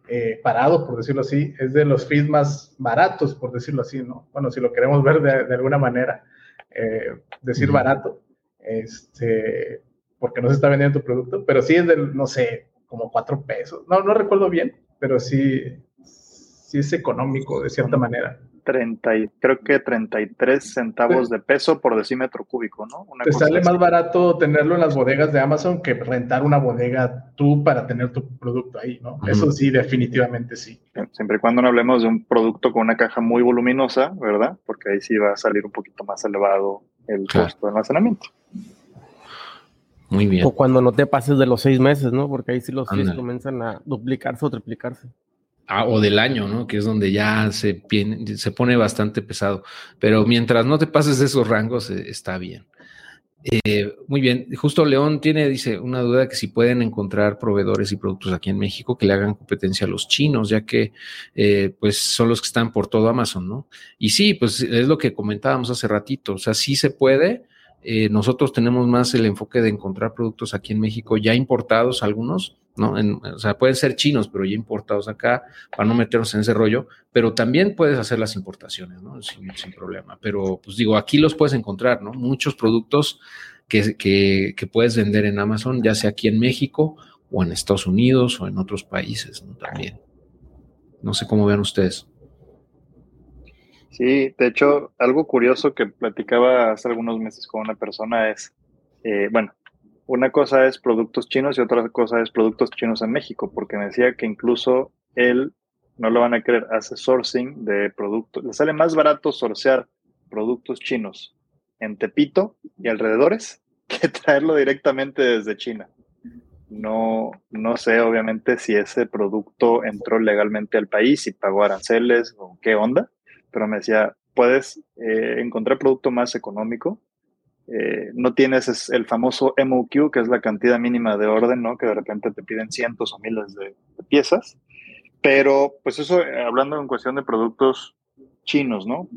eh, parado, por decirlo así, es de los fees más baratos, por decirlo así, ¿no? Bueno, si lo queremos ver de, alguna manera, eh, decir barato, este, porque no se está vendiendo tu producto, pero sí es del, no sé, como cuatro pesos. No, no recuerdo bien, pero sí, sí es económico de cierta manera.
30 y, creo que 33 centavos de peso por decímetro cúbico, ¿no?
te sale más barato tenerlo en las bodegas de Amazon que rentar una bodega tú para tener tu producto ahí, ¿no? Eso sí, definitivamente sí.
Siempre y cuando no hablemos de un producto con una caja muy voluminosa, ¿verdad? Porque ahí sí va a salir un poquito más elevado el costo de almacenamiento.
Muy bien. O cuando no te pases de los seis meses, ¿no? Porque ahí sí los fees comienzan a duplicarse o triplicarse.
Ah, o del año, ¿no? Que es donde ya se, se pone bastante pesado. Pero mientras no te pases de esos rangos, eh, está bien. Eh, muy bien, justo León tiene, dice, una duda que si pueden encontrar proveedores y productos aquí en México que le hagan competencia a los chinos, ya que eh, pues son los que están por todo Amazon, ¿no? Y sí, pues es lo que comentábamos hace ratito, o sea, sí se puede. Nosotros tenemos más el enfoque de encontrar productos aquí en México ya importados algunos, ¿no? o sea, pueden ser chinos, pero ya importados acá, para no meternos en ese rollo, pero también puedes hacer las importaciones, ¿no? Sin, problema. Pero, pues digo, aquí los puedes encontrar, ¿no? Muchos productos que, que, puedes vender en Amazon, ya sea aquí en México o en Estados Unidos o en otros países, ¿no? También. No sé cómo vean ustedes.
Sí, de hecho, algo curioso que platicaba hace algunos meses con una persona es, eh, bueno, una cosa es productos chinos y otra cosa es productos chinos en México, porque me decía que incluso él, no lo van a creer, hace sourcing de productos. Le sale más barato sourcear productos chinos en Tepito y alrededores que traerlo directamente desde China. No, no sé, obviamente, si ese producto entró legalmente al país y pagó aranceles o qué onda, pero me decía, puedes eh, encontrar producto más económico eh, no tienes el famoso MOQ, que es la cantidad mínima de orden, ¿no? Que de repente te piden cientos o miles de, piezas. Pero, pues eso, eh, hablando en cuestión de productos chinos, ¿no?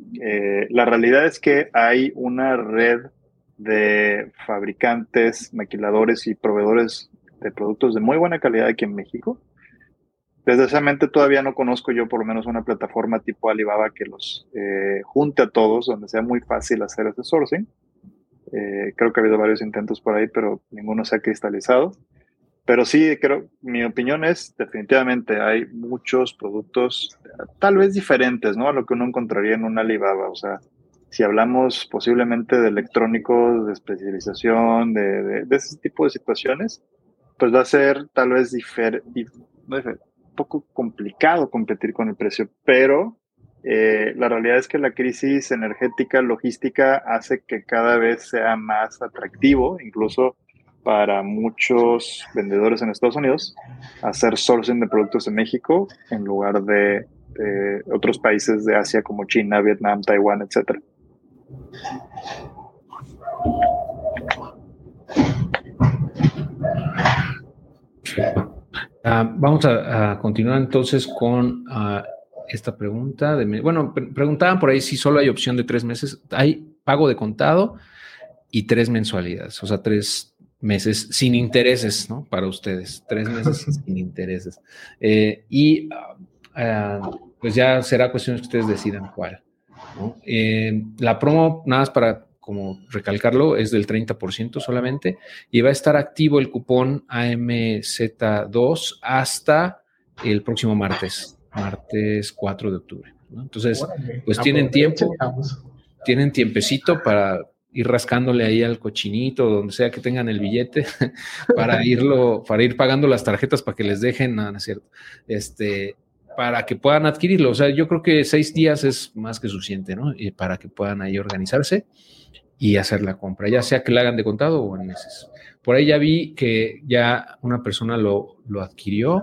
La realidad es que hay una red de fabricantes, maquiladores y proveedores de productos de muy buena calidad aquí en México. Desgraciadamente todavía no conozco yo por lo menos una plataforma tipo Alibaba que los junte a todos, donde sea muy fácil hacer ese sourcing. Eh, creo que ha habido varios intentos por ahí, pero ninguno se ha cristalizado. Pero sí, creo, mi opinión es definitivamente hay muchos productos tal vez diferentes, ¿no? A lo que uno encontraría en una Alibaba. O sea, si hablamos posiblemente de electrónicos, de especialización, de, de, ese tipo de situaciones, pues va a ser tal vez un poco complicado competir con el precio, pero eh, la realidad es que la crisis energética, logística, hace que cada vez sea más atractivo, incluso para muchos vendedores en Estados Unidos, hacer sourcing de productos en México en lugar de, otros países de Asia como China, Vietnam, Taiwán, etc.
Ah, vamos a, continuar entonces con ah, esta pregunta. De, bueno, preguntaban por ahí si solo hay opción de tres meses. Hay pago de contado y tres mensualidades, o sea, tres meses sin intereses, ¿no? Para ustedes, tres meses sin intereses. Eh, y ah, pues ya será cuestión que ustedes decidan cuál. Eh, la promo, nada más para como recalcarlo, es del 30% solamente y va a estar activo el cupón AMZ2 hasta el próximo martes martes 4 de octubre. Entonces, pues tienen tiempo, tienen tiempecito para ir rascándole ahí al cochinito, donde sea que tengan el billete, para irlo, para ir pagando las tarjetas para que les dejen, nada, no es cierto, este, para que puedan adquirirlo. O sea, yo creo que seis días es más que suficiente, ¿no? Y para que puedan ahí organizarse y hacer la compra, ya sea que la hagan de contado o en meses. Por ahí ya vi que ya una persona lo, lo adquirió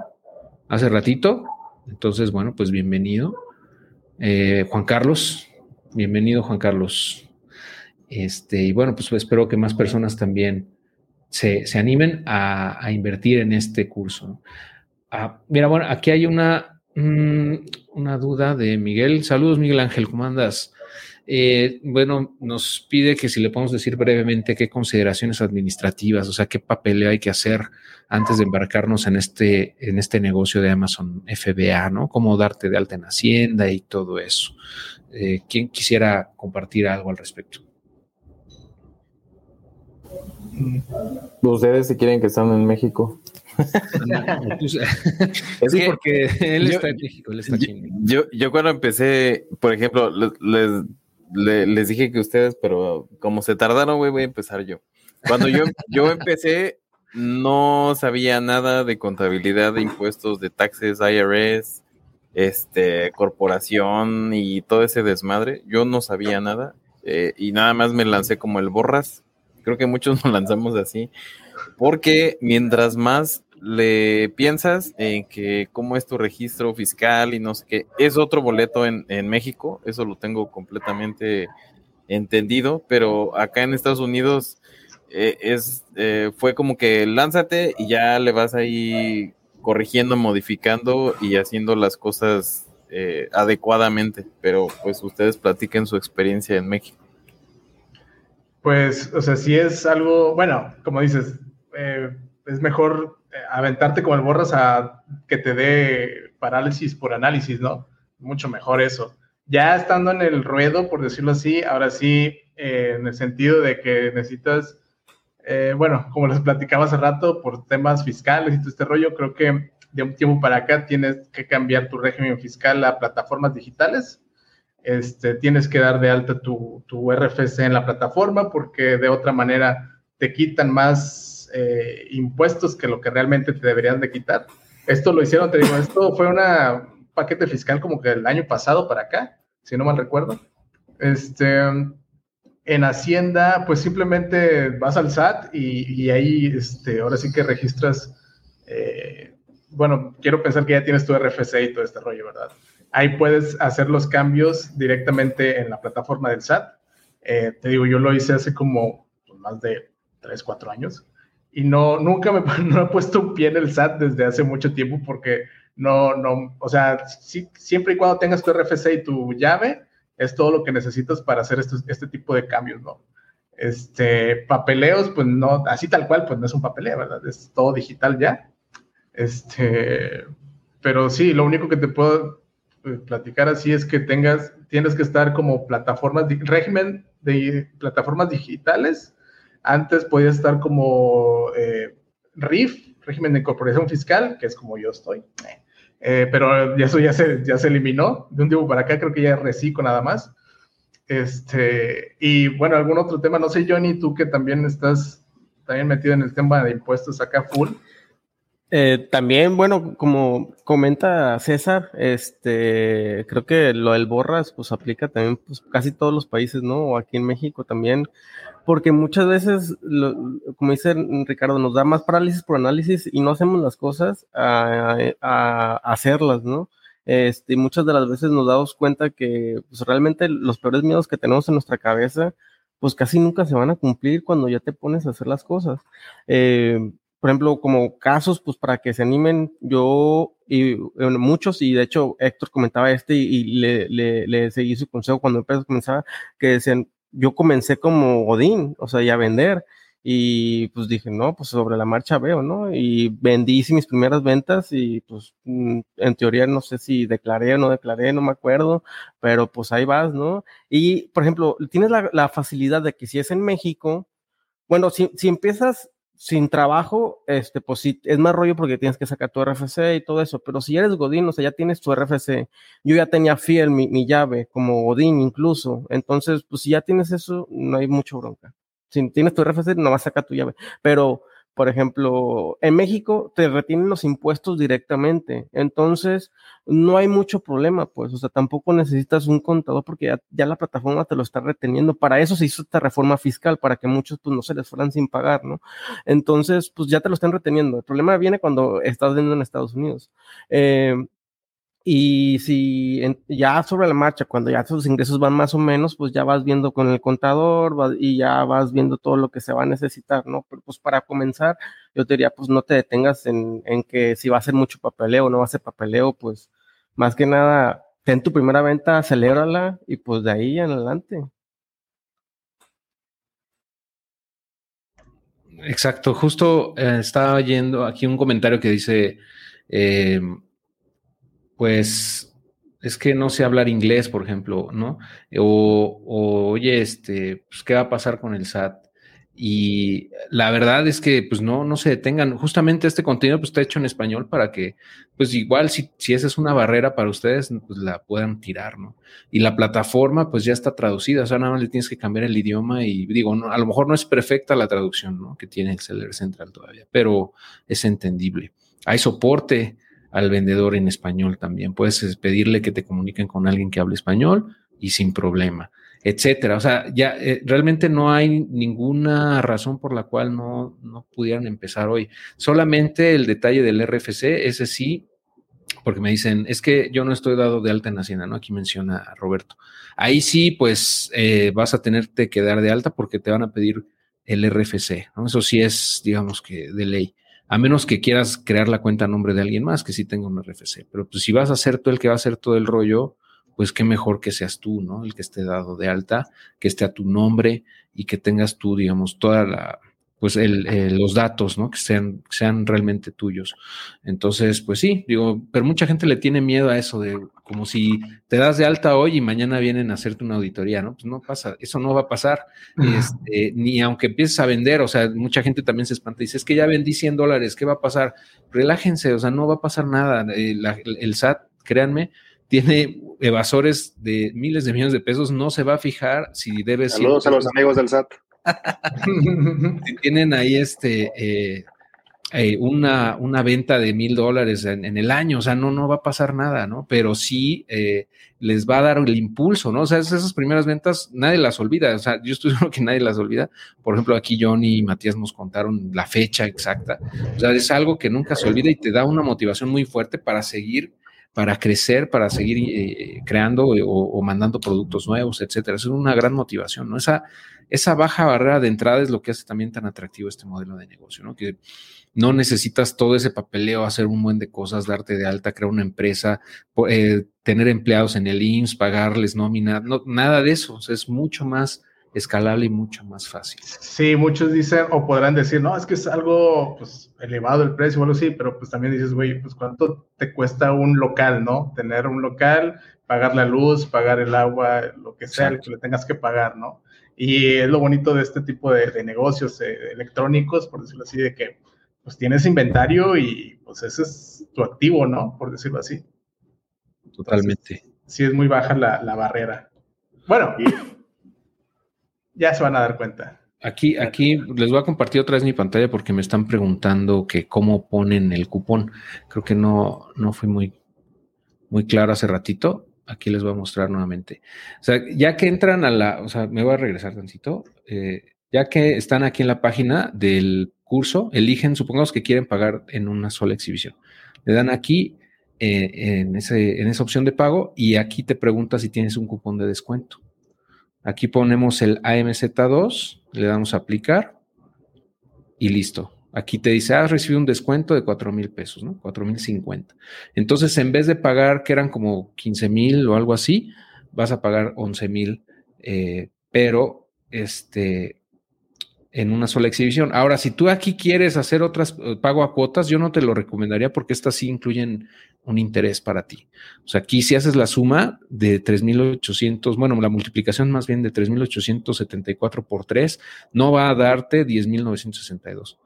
hace ratito entonces, bueno, pues bienvenido. Eh, Juan Carlos, bienvenido Juan Carlos. Este, y bueno, pues espero que más personas también se, animen a, invertir en este curso. Ah, mira, bueno, aquí hay una, mm, una duda de Miguel. Saludos, Miguel Ángel, ¿cómo andas? Eh, bueno, nos pide que si le podemos decir brevemente qué consideraciones administrativas, o sea, qué papeleo hay que hacer antes de embarcarnos en este, en este negocio de Amazon FBA, ¿no? Cómo darte de alta en Hacienda y todo eso. Eh, ¿Quién quisiera compartir algo al respecto?
Ustedes si quieren que estén en México.
sí, porque él está en México, él está
aquí. Yo, yo cuando empecé, por ejemplo, les, les, dije que ustedes, pero como se tardaron, voy a empezar yo. Cuando yo, yo empecé, no sabía nada de contabilidad de impuestos, de taxes, IRS, este, corporación y todo ese desmadre. Yo no sabía nada eh, y nada más me lancé como el borras. Creo que muchos nos lanzamos así, porque mientras más le piensas en que cómo es tu registro fiscal y no sé qué, es otro boleto en, México, eso lo tengo completamente entendido, pero acá en Estados Unidos eh, es, eh, fue como que lánzate y ya le vas ahí corrigiendo, modificando y haciendo las cosas eh, adecuadamente, pero pues ustedes platiquen su experiencia en México.
Pues, o sea, si es algo, bueno, como dices, es mejor aventarte como el borras a que te dé parálisis por análisis, ¿no? Mucho mejor eso. Ya estando en el ruedo, por decirlo así, ahora sí, eh, en el sentido de que necesitas, eh, bueno, como les platicaba hace rato, por temas fiscales y todo este rollo, creo que de un tiempo para acá tienes que cambiar tu régimen fiscal a plataformas digitales. Este, tienes que dar de alta tu, tu RFC en la plataforma porque de otra manera te quitan más eh, impuestos que lo que realmente te deberían de quitar. Esto lo hicieron, te digo, esto fue un paquete fiscal como que el año pasado para acá, si no mal recuerdo. Este, en Hacienda, pues simplemente vas al SAT y, ahí, este, ahora sí que registras, eh, bueno, quiero pensar que ya tienes tu RFC y todo este rollo, ¿verdad? Ahí puedes hacer los cambios directamente en la plataforma del SAT. Eh, te digo, yo lo hice hace como pues, más de 3, 4 años y no, nunca me no he puesto un pie en el SAT desde hace mucho tiempo porque no, no, o sea, siempre y cuando tengas tu RFC y tu llave, es todo lo que necesitas para hacer este, este tipo de cambios, ¿no? Este, papeleos, pues no, así tal cual, pues no es un papeleo, ¿verdad? Es todo digital ya. Este, pero sí, lo único que te puedo eh, platicar así es que tengas, tienes que estar como plataformas, régimen de plataformas digitales antes podía estar como eh, RIF, régimen de incorporación fiscal, que es como yo estoy. Eh, pero eso ya se, ya se eliminó. De un tiempo para acá creo que ya reciclo nada más. Este, y bueno, algún otro tema, no sé, Johnny, tú que también estás también metido en el tema de impuestos acá full.
Eh, también, bueno, como comenta César, este, creo que lo del borras, pues aplica también, pues casi todos los países, ¿no? O aquí en México también, porque muchas veces, como dice Ricardo, nos da más parálisis por análisis y no hacemos las cosas a, hacerlas, ¿no? Este, y muchas de las veces nos damos cuenta que pues, realmente los peores miedos que tenemos en nuestra cabeza, pues casi nunca se van a cumplir cuando ya te pones a hacer las cosas. Eh, por ejemplo, como casos, pues para que se animen, yo y muchos, y de hecho Héctor comentaba este y, le, le, le, seguí su consejo cuando empezó a comenzar, que decían, yo comencé como Godín, o sea, ya vender. Y pues dije, no, pues sobre la marcha veo, ¿no? Y vendí mis primeras ventas y pues mm, en teoría no sé si declaré o no declaré, no me acuerdo, pero pues ahí vas, ¿no? Y por ejemplo, tienes la, facilidad de que si es en México, bueno, si, si empiezas sin trabajo, este, pues sí, es más rollo porque tienes que sacar tu RFC y todo eso, pero si eres Godín, o sea, ya tienes tu RFC, yo ya tenía fiel mi, mi llave, como Godín incluso, entonces, pues si ya tienes eso, no hay mucho bronca. Si tienes tu RFC, no vas a sacar tu llave, pero por ejemplo, en México te retienen los impuestos directamente, entonces no hay mucho problema, pues, o sea, tampoco necesitas un contador porque ya, la plataforma te lo está reteniendo. Para eso se hizo esta reforma fiscal, para que muchos pues no se les fueran sin pagar, ¿no? Entonces, pues ya te lo están reteniendo. El problema viene cuando estás vendiendo en Estados Unidos. Eh, y si ya sobre la marcha, cuando ya tus ingresos van más o menos, pues ya vas viendo con el contador y ya vas viendo todo lo que se va a necesitar, ¿no? Pero pues para comenzar, yo te diría, pues no te detengas en, en que si va a ser mucho papeleo o no va a ser papeleo, pues más que nada, ten tu primera venta, celébrala y pues de ahí en adelante.
Exacto, justo eh, estaba yendo aquí un comentario que dice, eh, pues es que no sé hablar inglés, por ejemplo, ¿no? O, oye, este, pues, ¿qué va a pasar con el SAT? Y la verdad es que pues no, no se detengan. Justamente este contenido pues, está hecho en español para que, pues igual si, si esa es una barrera para ustedes, pues la puedan tirar, ¿no? Y la plataforma pues ya está traducida, o sea, nada más le tienes que cambiar el idioma y digo, no, a lo mejor no es perfecta la traducción, ¿no? Que tiene el Seller Central todavía, pero es entendible. Hay soporte al vendedor en español también. Puedes pedirle que te comuniquen con alguien que hable español y sin problema etcétera. O sea, ya eh, realmente no hay ninguna razón por la cual no, no pudieran empezar hoy. Solamente el detalle del RFC, ese sí, porque me dicen, es que yo no estoy dado de alta en Hacienda, ¿no? Aquí menciona Roberto. Ahí sí, pues eh, vas a tenerte que dar de alta porque te van a pedir el RFC, ¿no? Eso sí es, digamos que, de ley. A menos que quieras crear la cuenta a nombre de alguien más que sí tenga un RFC. Pero pues si vas a ser tú el que va a hacer todo el rollo, pues qué mejor que seas tú, ¿no? El que esté dado de alta, que esté a tu nombre y que tengas tú, digamos, toda la, pues el, los datos, ¿no? Que sean, sean realmente tuyos. Entonces, pues sí, digo, pero mucha gente le tiene miedo a eso de como si te das de alta hoy y mañana vienen a hacerte una auditoría, ¿no? Pues no pasa, eso no va a pasar, este, ni aunque empieces a vender, o sea, mucha gente también se espanta y dice, es que ya vendí 100 dólares, ¿qué va a pasar? Relájense, o sea, no va a pasar nada. Eh, el SAT, créanme, tiene evasores de miles de millones de pesos, no se va a fijar si debe
ser. Saludos a los amigos del SAT.
Si tienen ahí este eh, eh, una, una, venta de mil dólares en, el año, o sea, no, no va a pasar nada, ¿no? Pero sí eh, les va a dar el impulso, ¿no? O sea, esas primeras ventas nadie las olvida, o sea, yo estoy seguro que nadie las olvida. Por ejemplo, aquí Johnny y Matías nos contaron la fecha exacta. O sea, es algo que nunca se olvida y te da una motivación muy fuerte para seguir para crecer, para seguir creando o, mandando productos nuevos, etcétera. Es una gran motivación, ¿no? Esa, esa baja barrera de entrada es lo que hace también tan atractivo este modelo de negocio, ¿no? Que no necesitas todo ese papeleo, hacer un buen de cosas, darte de alta, crear una empresa, eh, tener empleados en el IMSS, pagarles nómina, no, nada de eso. es mucho más escalable y mucho más fácil.
Sí, muchos dicen o podrán decir, no, es que es algo pues, elevado el precio o algo así, pero pues también dices, güey, pues cuánto te cuesta un local, ¿no? Tener un local, pagar la luz, pagar el agua, lo que sea, que le tengas que pagar, ¿no? Y es lo bonito de este tipo de, negocios eh, electrónicos, por decirlo así, de que pues tienes inventario y pues ese es tu activo, ¿no? Por decirlo así.
Totalmente.
sí, es muy baja la, la barrera. Bueno, ya se van a dar cuenta.
Aquí, aquí les voy a compartir otra vez mi pantalla porque me están preguntando que cómo ponen el cupón. Creo que no, no fui muy, muy claro hace ratito. Aquí les voy a mostrar nuevamente. O sea, ya que entran a la, o sea, me voy a regresar tantito. Eh, ya que están aquí en la página del curso, eligen, supongamos que quieren pagar en una sola exhibición. Le dan aquí eh, en, ese, en esa opción de pago y aquí te pregunta si tienes un cupón de descuento. Aquí ponemos el AMZ2, le damos a aplicar y listo. Aquí te dice, has recibido un descuento de 4 mil pesos, ¿no? 4 mil 50. Entonces, en vez de pagar, que eran como 15 mil o algo así, vas a pagar 11 mil, eh, pero este, en una sola exhibición. Ahora, si tú aquí quieres hacer otras eh, pago a cuotas, yo no te lo recomendaría porque estas sí incluyen un interés para ti. O sea, aquí si haces la suma de 3.800, bueno, la multiplicación más bien de 3.874 por 3, no va a darte 10.962.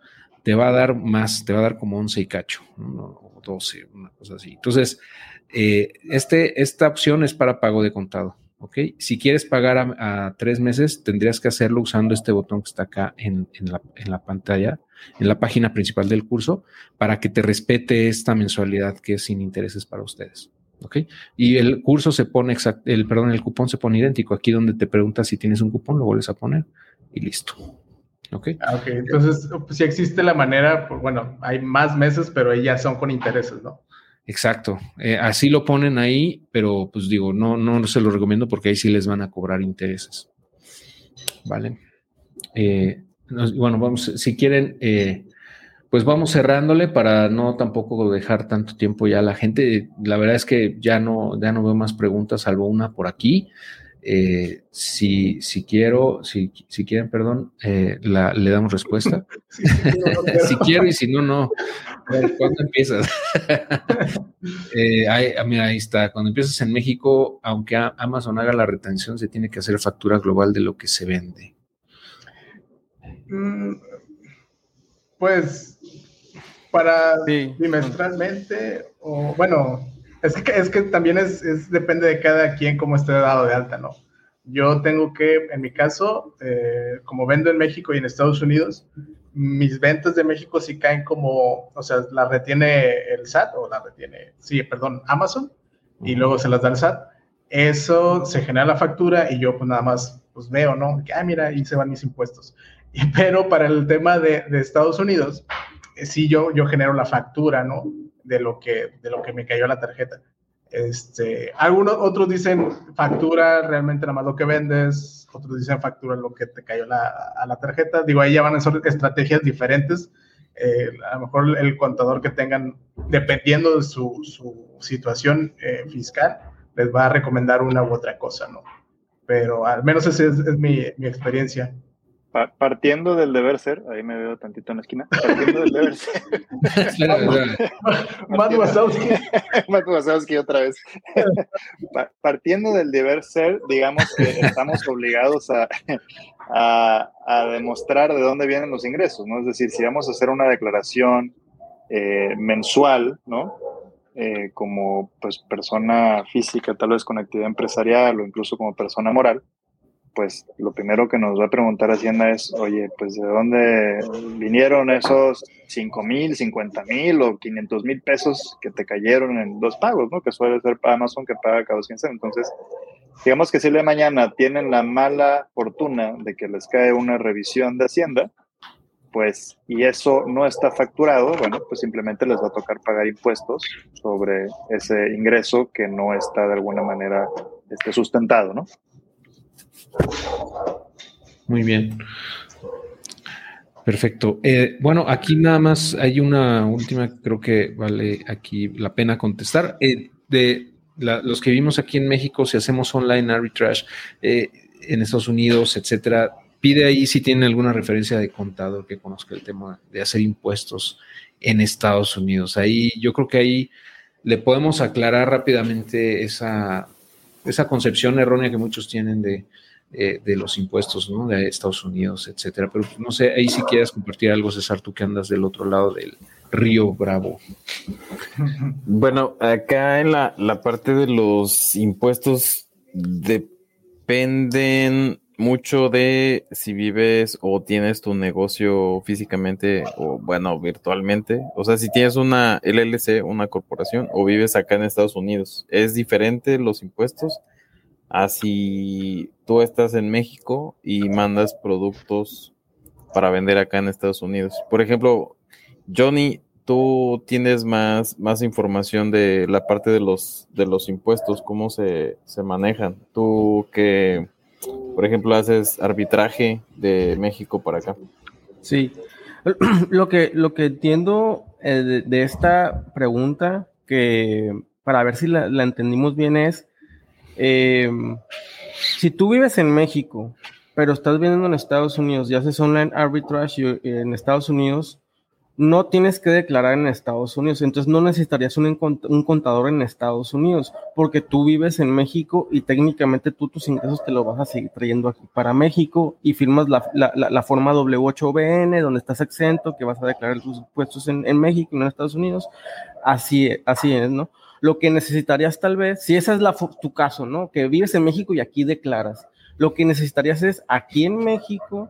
Te va a dar más, te va a dar como 11 y cacho, o 12, una cosa así. Entonces, eh, este, esta opción es para pago de contado. ¿ok? Si quieres pagar a, tres meses, tendrías que hacerlo usando este botón que está acá en, la, pantalla, en la página principal del curso, para que te respete esta mensualidad que es sin intereses para ustedes. ¿Ok? Y el curso se pone exacto, el, perdón, el cupón se pone idéntico. Aquí donde te preguntas si tienes un cupón, lo vuelves a poner y listo. ¿Ok?
Ah, ok, entonces, pues, si existe la manera, pues, bueno, hay más meses, pero ellas son con intereses, ¿no?
Exacto, eh, así lo ponen ahí, pero pues digo, no, no se lo recomiendo porque ahí sí les van a cobrar intereses. Vale. Eh, bueno, vamos, si quieren, eh, pues vamos cerrándole para no tampoco dejar tanto tiempo ya a la gente. La verdad es que ya no, ya no veo más preguntas, salvo una por aquí. Eh, si, si quiero, si, si quieren, perdón, eh, la, le damos respuesta. si quiero y si no, no. ¿Cuándo empiezas? eh, ahí, ah, mira, ahí está. Cuando empiezas en México, aunque Amazon haga la retención, se tiene que hacer factura global de lo que se vende.
Mm, pues para bimestralmente, o bueno, es que, es que también es, depende de cada quien cómo esté dado de alta, ¿no? Yo tengo que, en mi caso, eh, como vendo en México y en Estados Unidos, mis ventas de México sí caen como, o sea, la retiene el SAT o la retiene, sí, perdón, Amazon, y luego se las da el SAT. Eso se genera la factura y yo pues nada más pues veo, ¿no? Que, ah, mira, ahí se van mis impuestos. Y, pero para el tema de, de Estados Unidos, eh, sí yo, yo genero la factura, ¿no? De lo que, de lo que me cayó la tarjeta. Este, algunos otros dicen factura realmente nada más lo que vendes, otros dicen factura lo que te cayó la, a la tarjeta. Digo, ahí ya van a ser estrategias diferentes. Eh, a lo mejor el contador que tengan, dependiendo de su, su situación eh, fiscal, les va a recomendar una u otra cosa, ¿no? Pero al menos esa es, es mi, mi experiencia
partiendo del deber ser, ahí me veo tantito en la esquina, partiendo del deber ser.
Matt Wazowski.
Matt Wazowski otra vez. partiendo del deber ser, digamos que estamos obligados a, a, demostrar de dónde vienen los ingresos, ¿no? Es decir, si vamos a hacer una declaración eh, mensual, ¿no? Eh, como pues persona física, tal vez con actividad empresarial o incluso como persona moral, pues lo primero que nos va a preguntar Hacienda es, oye, pues de dónde vinieron esos 5 mil, 50 mil o 500 mil pesos que te cayeron en dos pagos, ¿no? Que suele ser Amazon que paga cada 200. Entonces, digamos que si de mañana tienen la mala fortuna de que les cae una revisión de Hacienda, pues, y eso no está facturado, bueno, pues simplemente les va a tocar pagar impuestos sobre ese ingreso que no está de alguna manera este, sustentado, ¿no?
Muy bien. Perfecto. Eh, bueno, aquí nada más hay una última, creo que vale aquí la pena contestar. Eh, de los que vimos aquí en México, si hacemos online arbitrage eh, en Estados Unidos, etcétera, pide ahí si tiene alguna referencia de contador que conozca el tema de hacer impuestos en Estados Unidos. Ahí yo creo que ahí le podemos aclarar rápidamente esa, esa concepción errónea que muchos tienen de, eh, de los impuestos ¿no? de Estados Unidos, etcétera. Pero no sé, ahí si quieres compartir algo, César, tú que andas del otro lado del río Bravo.
Bueno, acá en la, la parte de los impuestos dependen mucho de si vives o tienes tu negocio físicamente o bueno, virtualmente. O sea, si tienes una LLC, una corporación o vives acá en Estados Unidos, es diferente los impuestos Así tú estás en México y mandas productos para vender acá en Estados Unidos. Por ejemplo, Johnny, tú tienes más, más información de la parte de los, de los impuestos, cómo se, manejan. Tú que, por ejemplo, haces arbitraje de México para acá.
Sí, lo que, lo que entiendo eh, de, esta pregunta, que para ver si la entendimos bien, es Em, si tú vives en México, pero estás viviendo en Estados Unidos y haces online arbitrage en Estados Unidos, no tienes que declarar en Estados Unidos. Entonces no necesitarías un, contador en Estados Unidos porque tú vives en México y técnicamente tú tus ingresos te los vas a seguir trayendo aquí para México y firmas la, la, forma W8BN donde estás exento, que vas a declarar tus impuestos en, en México y no en Estados Unidos. Así, así es, ¿no? Lo que necesitarías tal vez, si ese es la, tu caso, ¿no? Que vives en México y aquí declaras. Lo que necesitarías es aquí en México,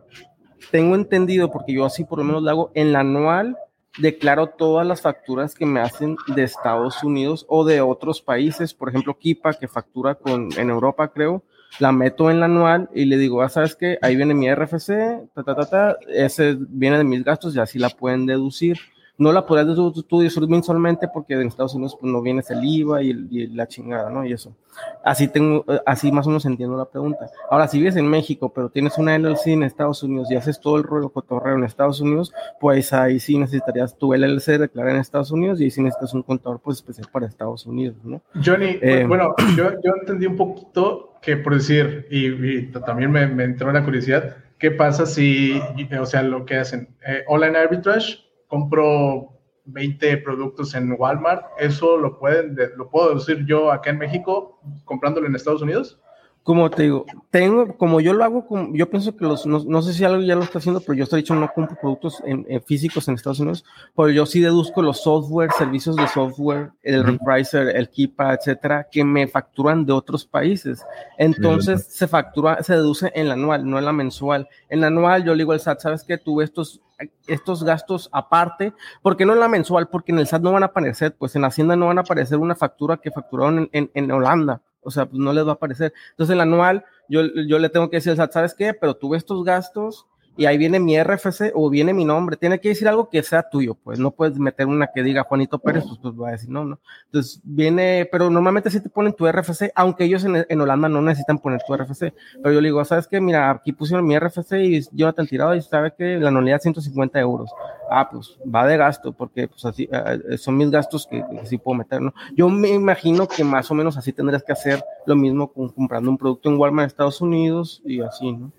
tengo entendido, porque yo así por lo menos lo hago, en la anual declaro todas las facturas que me hacen de Estados Unidos o de otros países, por ejemplo, Kipa, que factura con, en Europa, creo, la meto en la anual y le digo, ah, ¿sabes qué? Ahí viene mi RFC, ta, ta, ta, ta, ese viene de mis gastos y así la pueden deducir no la podrías tú disfrutar mensualmente porque en Estados Unidos pues, no vienes el IVA y, y, la chingada, ¿no? Y eso. Así, tengo, así más o menos entiendo la pregunta. Ahora, si vives en México, pero tienes una LLC en Estados Unidos y haces todo el rollo cotorreo en Estados Unidos, pues ahí sí necesitarías tu LLC declarar en Estados Unidos y ahí sí necesitas un contador pues especial para Estados Unidos, ¿no?
Johnny, eh, bueno, yo, yo, entendí un poquito que por decir, y, también me, me, entró la curiosidad, ¿qué pasa si, o sea, lo que hacen, eh, online arbitrage, compro 20 productos en Walmart, ¿eso lo, pueden, lo puedo decir yo acá en México comprándolo en Estados Unidos?
Como te digo, tengo, como yo lo hago, como, yo pienso que los, no, sé si algo ya lo está haciendo, pero yo estoy dicho no compro productos en, físicos en Estados Unidos, pero yo sí deduzco los software, servicios de software, el repricer, el Kipa, etcétera, que me facturan de otros países. Entonces se factura, se deduce en la anual, no en la mensual. En la anual yo le digo al SAT, ¿sabes qué? Tuve estos estos gastos aparte, porque no en la mensual, porque en el SAT no van a aparecer, pues en la Hacienda no van a aparecer una factura que facturaron en, en Holanda o sea, pues no les va a aparecer. Entonces, el anual, yo, yo le tengo que decir, ¿sabes qué? Pero tuve estos gastos y ahí viene mi RFC o viene mi nombre. Tiene que decir algo que sea tuyo, pues no puedes meter una que diga Juanito Pérez, pues, pues va a decir no, no. Entonces viene, pero normalmente sí te ponen tu RFC, aunque ellos en, en Holanda no necesitan poner tu RFC. Pero yo le digo, ¿sabes qué? Mira, aquí pusieron mi RFC y Jonathan tirado y sabe que la anualidad es 150 euros. Ah, pues va de gasto, porque pues así eh, son mis gastos que, sí puedo meter, ¿no? Yo me imagino que más o menos así tendrías que hacer lo mismo con comprando un producto en Walmart en Estados Unidos y así, ¿no?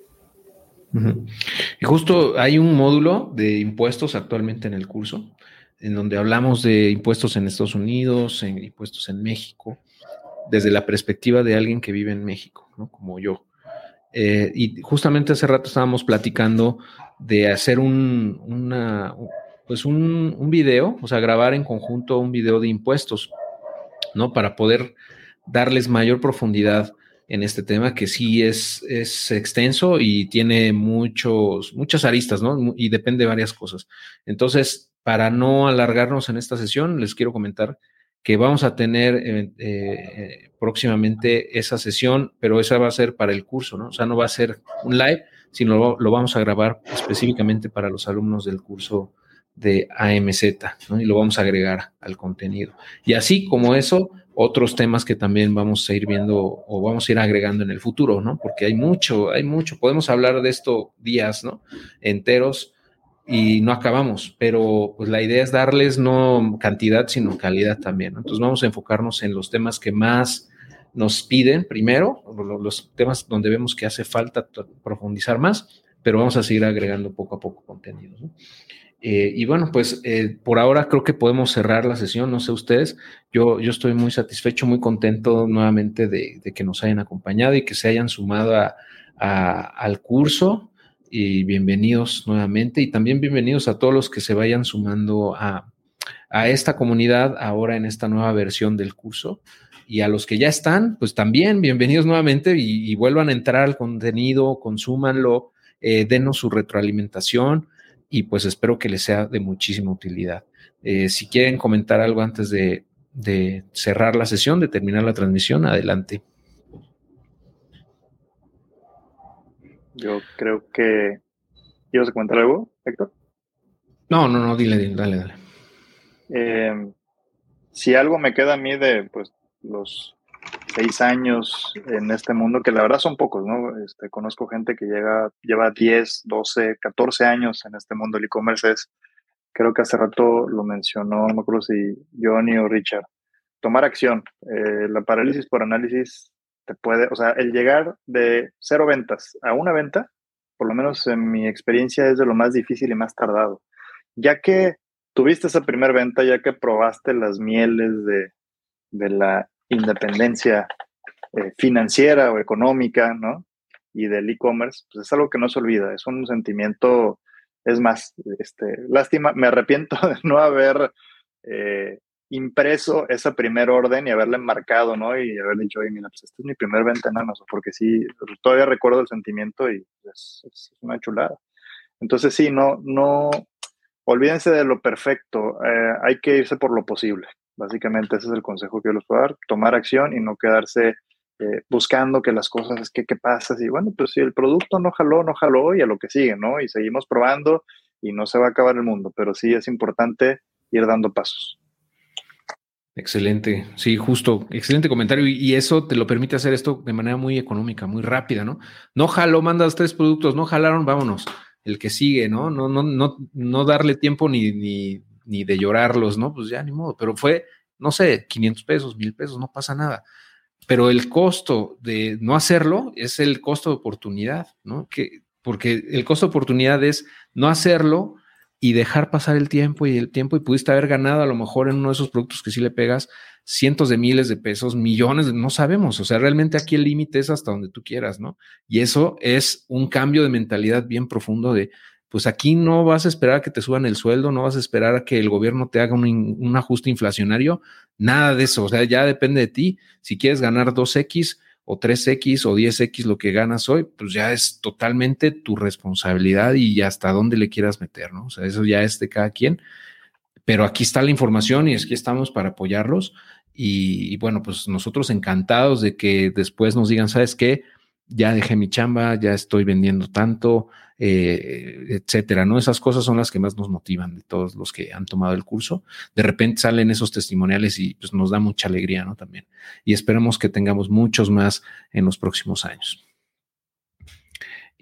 Y justo hay un módulo de impuestos actualmente en el curso, en donde hablamos de impuestos en Estados Unidos, en impuestos en México, desde la perspectiva de alguien que vive en México, ¿no? Como yo. Eh, y justamente hace rato estábamos platicando de hacer un, una, pues un, un, video, o sea, grabar en conjunto un video de impuestos, ¿no? Para poder darles mayor profundidad en este tema que sí es, es extenso y tiene muchos, muchas aristas, ¿no? Y depende de varias cosas. Entonces, para no alargarnos en esta sesión, les quiero comentar que vamos a tener eh, eh, próximamente esa sesión, pero esa va a ser para el curso, ¿no? O sea, no va a ser un live, sino lo, lo vamos a grabar específicamente para los alumnos del curso de AMZ, ¿no? Y lo vamos a agregar al contenido. Y así como eso, otros temas que también vamos a ir viendo o vamos a ir agregando en el futuro, ¿no? Porque hay mucho, hay mucho. Podemos hablar de esto días, ¿no? Enteros y no acabamos, pero pues la idea es darles no cantidad, sino calidad también. Entonces vamos a enfocarnos en los temas que más nos piden primero, los temas donde vemos que hace falta profundizar más, pero vamos a seguir agregando poco a poco contenidos. ¿no? Eh, y bueno, pues eh, por ahora creo que podemos cerrar la sesión, no sé ustedes, yo, yo estoy muy satisfecho, muy contento nuevamente de, que nos hayan acompañado y que se hayan sumado a, al curso y bienvenidos nuevamente y también bienvenidos a todos los que se vayan sumando a, a esta comunidad ahora en esta nueva versión del curso. Y a los que ya están, pues también bienvenidos nuevamente y, vuelvan a entrar al contenido, consúmanlo, eh, denos su retroalimentación y pues espero que les sea de muchísima utilidad. Eh, si quieren comentar algo antes de, cerrar la sesión, de terminar la transmisión, adelante.
Yo creo que... ¿Ibas a comentar algo, Héctor?
No, no, no, dile, dale, dale.
Eh, si algo me queda a mí de pues, los seis años en este mundo, que la verdad son pocos, ¿no? Este, conozco gente que llega, lleva 10, 12, 14 años en este mundo del e-commerce. creo que hace rato lo mencionó, no me acuerdo si Johnny o Richard, tomar acción. Eh, la parálisis por análisis te puede, o sea, el llegar de cero ventas a una venta, por lo menos en mi experiencia, es de lo más difícil y más tardado. Ya que tuviste esa primera venta, ya que probaste las mieles de, de la independencia eh, financiera o económica, ¿no? Y del e-commerce, pues es algo que no se olvida, es un sentimiento, es más, este, lástima, me arrepiento de no haber eh, impreso esa primer orden y haberle marcado, ¿no? Y haber dicho, oye, mira, pues esta es mi primer venta en Amazon, porque sí, todavía recuerdo el sentimiento y es, es una chulada. Entonces, sí, no, no, olvídense de lo perfecto, eh, hay que irse por lo posible. Básicamente ese es el consejo que yo les puedo dar, tomar acción y no quedarse eh, buscando que las cosas, es que qué pasa, y bueno, pues si el producto no jaló, no jaló y a lo que sigue, ¿no? Y seguimos probando y no se va a acabar el mundo, pero sí es importante ir dando pasos.
Excelente, sí, justo, excelente comentario. Y, eso te lo permite hacer esto de manera muy económica, muy rápida, ¿no? No jalo, mandas tres productos, no jalaron, vámonos. El que sigue, ¿no? No, no, no, no darle tiempo ni, ni, ni de llorarlos, ¿no? Pues ya ni modo. Pero fue, no sé, 500 pesos, mil pesos, no pasa nada. Pero el costo de no hacerlo es el costo de oportunidad, ¿no? Que, porque el costo de oportunidad es no hacerlo y dejar pasar el tiempo y el tiempo y pudiste haber ganado a lo mejor en uno de esos productos que sí le pegas cientos de miles de pesos, millones, no sabemos, o sea, realmente aquí el límite es hasta donde tú quieras, ¿no? Y eso es un cambio de mentalidad bien profundo de, pues aquí no vas a esperar a que te suban el sueldo, no vas a esperar a que el gobierno te haga un, ajuste inflacionario, nada de eso, o sea, ya depende de ti, si quieres ganar 2X, o 3X o 10X lo que ganas hoy, pues ya es totalmente tu responsabilidad y hasta dónde le quieras meter, ¿no? O sea, eso ya es de cada quien. Pero aquí está la información y aquí estamos para apoyarlos. Y, y bueno, pues nosotros encantados de que después nos digan, ¿sabes qué? Ya dejé mi chamba, ya estoy vendiendo tanto, eh, etcétera, ¿no? Esas cosas son las que más nos motivan de todos los que han tomado el curso. De repente salen esos testimoniales y pues nos da mucha alegría, ¿no? También. Y esperamos que tengamos muchos más en los próximos años.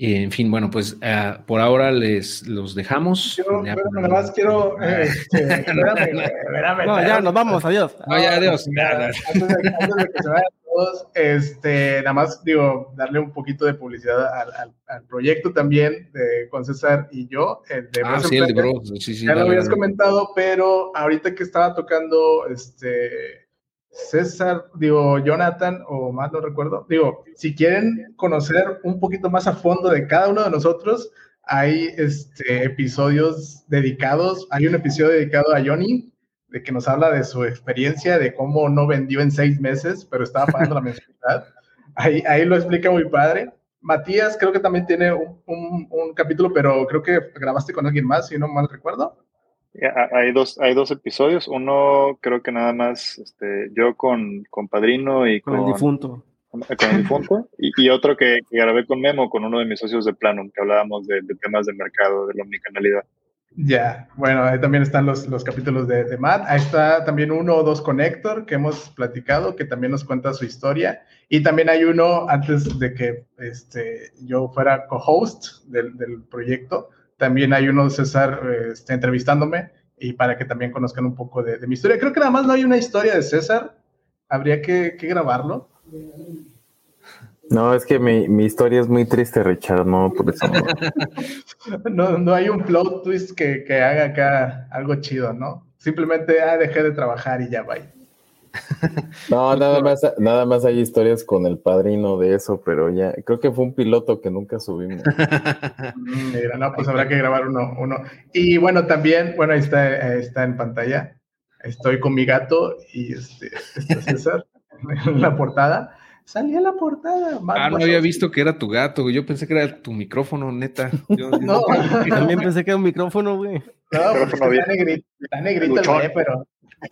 En fin, bueno, pues uh, por ahora les los dejamos.
Yo, ya, bueno, nada más quiero. Este, espérame,
espérame, no, ya nos vamos, adiós.
No, ya, adiós.
Antes de, antes de que se vayan todos, este, nada más digo, darle un poquito de publicidad al, al, al proyecto también de, con César y yo. El de
ah, sí, el de Bro. Sí, sí,
ya lo habías comentado, pero ahorita que estaba tocando este César, digo, Jonathan, o más no recuerdo, digo, si quieren conocer un poquito más a fondo de cada uno de nosotros, hay este, episodios dedicados, hay un episodio dedicado a Johnny, de que nos habla de su experiencia, de cómo no vendió en seis meses, pero estaba pagando la mensualidad. Ahí, ahí lo explica muy padre. Matías creo que también tiene un, un, un, capítulo, pero creo que grabaste con alguien más, si no mal recuerdo.
Hay dos, hay dos episodios. Uno, creo que nada más este, yo con, con Padrino y
con, con el difunto.
Con, con el difunto. y, y, otro que, que, grabé con Memo, con uno de mis socios de Planum, que hablábamos de, de temas de mercado, de la omnicanalidad.
Ya, bueno, ahí también están los, los capítulos de, de, Matt. Ahí está también uno o dos con Héctor, que hemos platicado, que también nos cuenta su historia. Y también hay uno, antes de que este, yo fuera co-host del, del proyecto, también hay uno, César, este, entrevistándome y para que también conozcan un poco de, de, mi historia. Creo que nada más no hay una historia de César. Habría que, que grabarlo.
No, es que mi, mi, historia es muy triste, Richard, no, por eso
no. no, no hay un plot twist que, que, haga acá algo chido, ¿no? Simplemente, ah, dejé de trabajar y ya va.
No, nada más, nada más hay historias con el padrino de eso, pero ya, creo que fue un piloto que nunca subimos.
Mira, no, pues habrá que grabar uno, uno. Y bueno, también, bueno, ahí está, está en pantalla. Estoy con mi gato y este, está César en la portada. Salía la portada.
Ah, no había visto que era tu gato, Yo pensé que era tu micrófono, neta. Yo,
no, también pensé que era un micrófono, güey.
No, pues está negrito, está negrito, güey, pero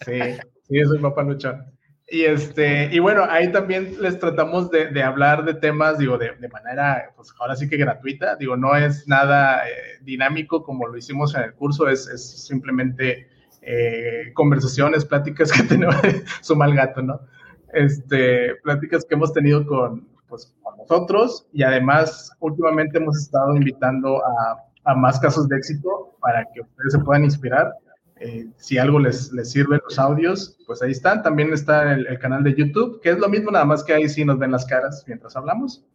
sí. Sí, soy papá luchón. Y, este, y bueno, ahí también les tratamos de, de hablar de temas, digo, de, de, manera, pues ahora sí que gratuita, digo, no es nada eh, dinámico como lo hicimos en el curso, es, es simplemente eh, conversaciones, pláticas que tenemos, su mal gato, ¿no? Este, pláticas que hemos tenido con, pues, con nosotros y además últimamente hemos estado invitando a, a más casos de éxito para que ustedes se puedan inspirar eh, si algo les, les sirve los audios, pues ahí están. También está el, el, canal de YouTube, que es lo mismo, nada más que ahí sí nos ven las caras mientras hablamos.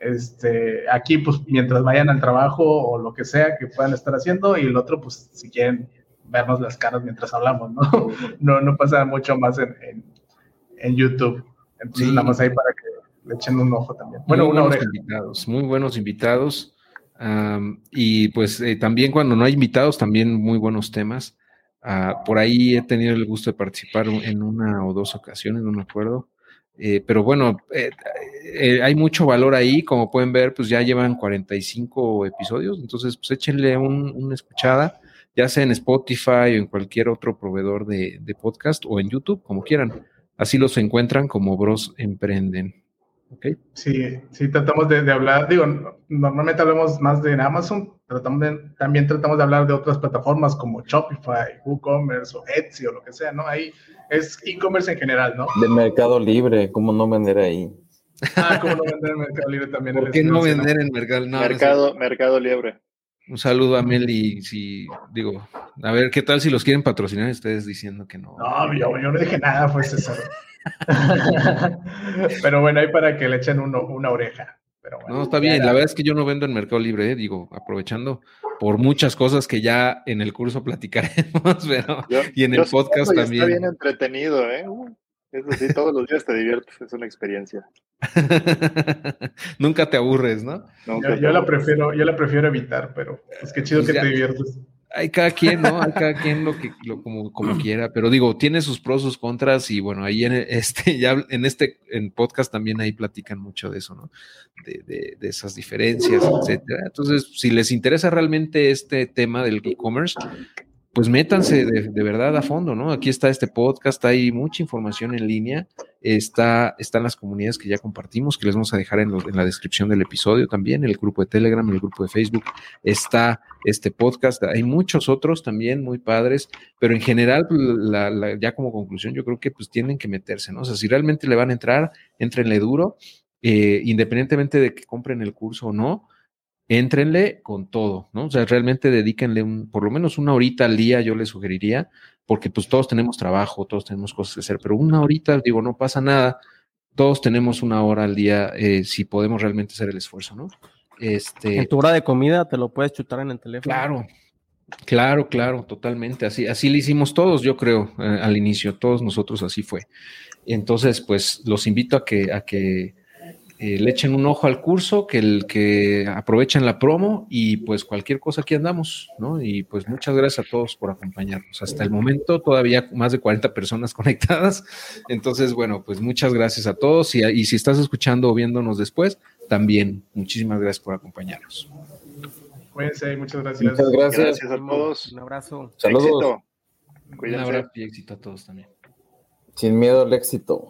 Este, aquí, pues mientras vayan al trabajo o lo que sea que puedan estar haciendo, y el otro, pues si quieren vernos las caras mientras hablamos, ¿no? No, no pasa mucho más en, en, en YouTube. Entonces, sí. nada más ahí para que le echen un ojo también.
Bueno, muy buenos invitados, muy buenos invitados. Um, y pues eh, también cuando no hay invitados, también muy buenos temas. Uh, por ahí he tenido el gusto de participar en una o dos ocasiones, no me acuerdo. Eh, pero bueno, eh, eh, hay mucho valor ahí, como pueden ver, pues ya llevan 45 episodios, entonces pues échenle un, una escuchada, ya sea en Spotify o en cualquier otro proveedor de, de podcast o en YouTube, como quieran. Así los encuentran como Bros Emprenden. Okay.
Sí, sí, tratamos de, de, hablar, digo, normalmente hablamos más de Amazon, también tratamos de hablar de otras plataformas como Shopify, WooCommerce o Etsy o lo que sea, ¿no? Ahí es e-commerce en general, ¿no?
De Mercado Libre, ¿cómo no vender ahí?
Ah, ¿cómo no vender en Mercado Libre también?
¿Por qué no vender en Mercado
Mercado, mercado Libre.
Un saludo a Meli, si digo, a ver, ¿qué tal si los quieren patrocinar ustedes diciendo que no?
No, yo, no dije nada, fue César. Pero bueno, ahí para que le echen una oreja.
no, está bien, la verdad es que yo no vendo en Mercado Libre, eh, digo, aprovechando por muchas cosas que ya en el curso platicaremos, pero y en el podcast también.
Está bien entretenido, ¿eh? Eso sí, todos los días te diviertes, es una experiencia.
Nunca te aburres, ¿no?
yo, la prefiero, yo la prefiero evitar, pero es que chido pues que te diviertes.
Hay cada quien, ¿no? Hay cada quien lo que lo, como, como quiera, pero digo, tiene sus pros, sus contras, y bueno, ahí en este, ya en este en podcast también ahí platican mucho de eso, ¿no? De, de, de esas diferencias, etcétera. Entonces, si les interesa realmente este tema del e-commerce, pues métanse de, verdad a fondo, ¿no? Aquí está este podcast, hay mucha información en línea, está, están las comunidades que ya compartimos, que les vamos a dejar en, la descripción del episodio también, el grupo de Telegram, el grupo de Facebook, está este podcast, hay muchos otros también muy padres, pero en general, pues, ya como conclusión, yo creo que pues tienen que meterse, ¿no? O sea, si realmente le van a entrar, entrenle duro, eh, independientemente de que compren el curso o no, éntrenle con todo, ¿no? O sea, realmente dedíquenle un, por lo menos una horita al día, yo les sugeriría, porque pues todos tenemos trabajo, todos tenemos cosas que hacer, pero una horita, digo, no pasa nada, todos tenemos una hora al día eh, si podemos realmente hacer el esfuerzo, ¿no?
Este, en tu hora de comida te lo puedes chutar en el teléfono.
Claro, claro, claro, totalmente. Así, así lo hicimos todos, yo creo, eh, al inicio, todos nosotros así fue. Entonces, pues los invito a que, a que eh, le echen un ojo al curso, que el que aprovechen la promo y pues cualquier cosa aquí andamos, ¿no? Y pues muchas gracias a todos por acompañarnos. Hasta el momento todavía más de 40 personas conectadas. Entonces, bueno, pues muchas gracias a todos y, y si estás escuchando o viéndonos después, también muchísimas gracias por acompañarnos.
Cuídense, muchas gracias.
Muchas gracias. a todos.
Un abrazo.
Saludos.
Un abrazo y éxito a todos también.
Sin miedo al éxito.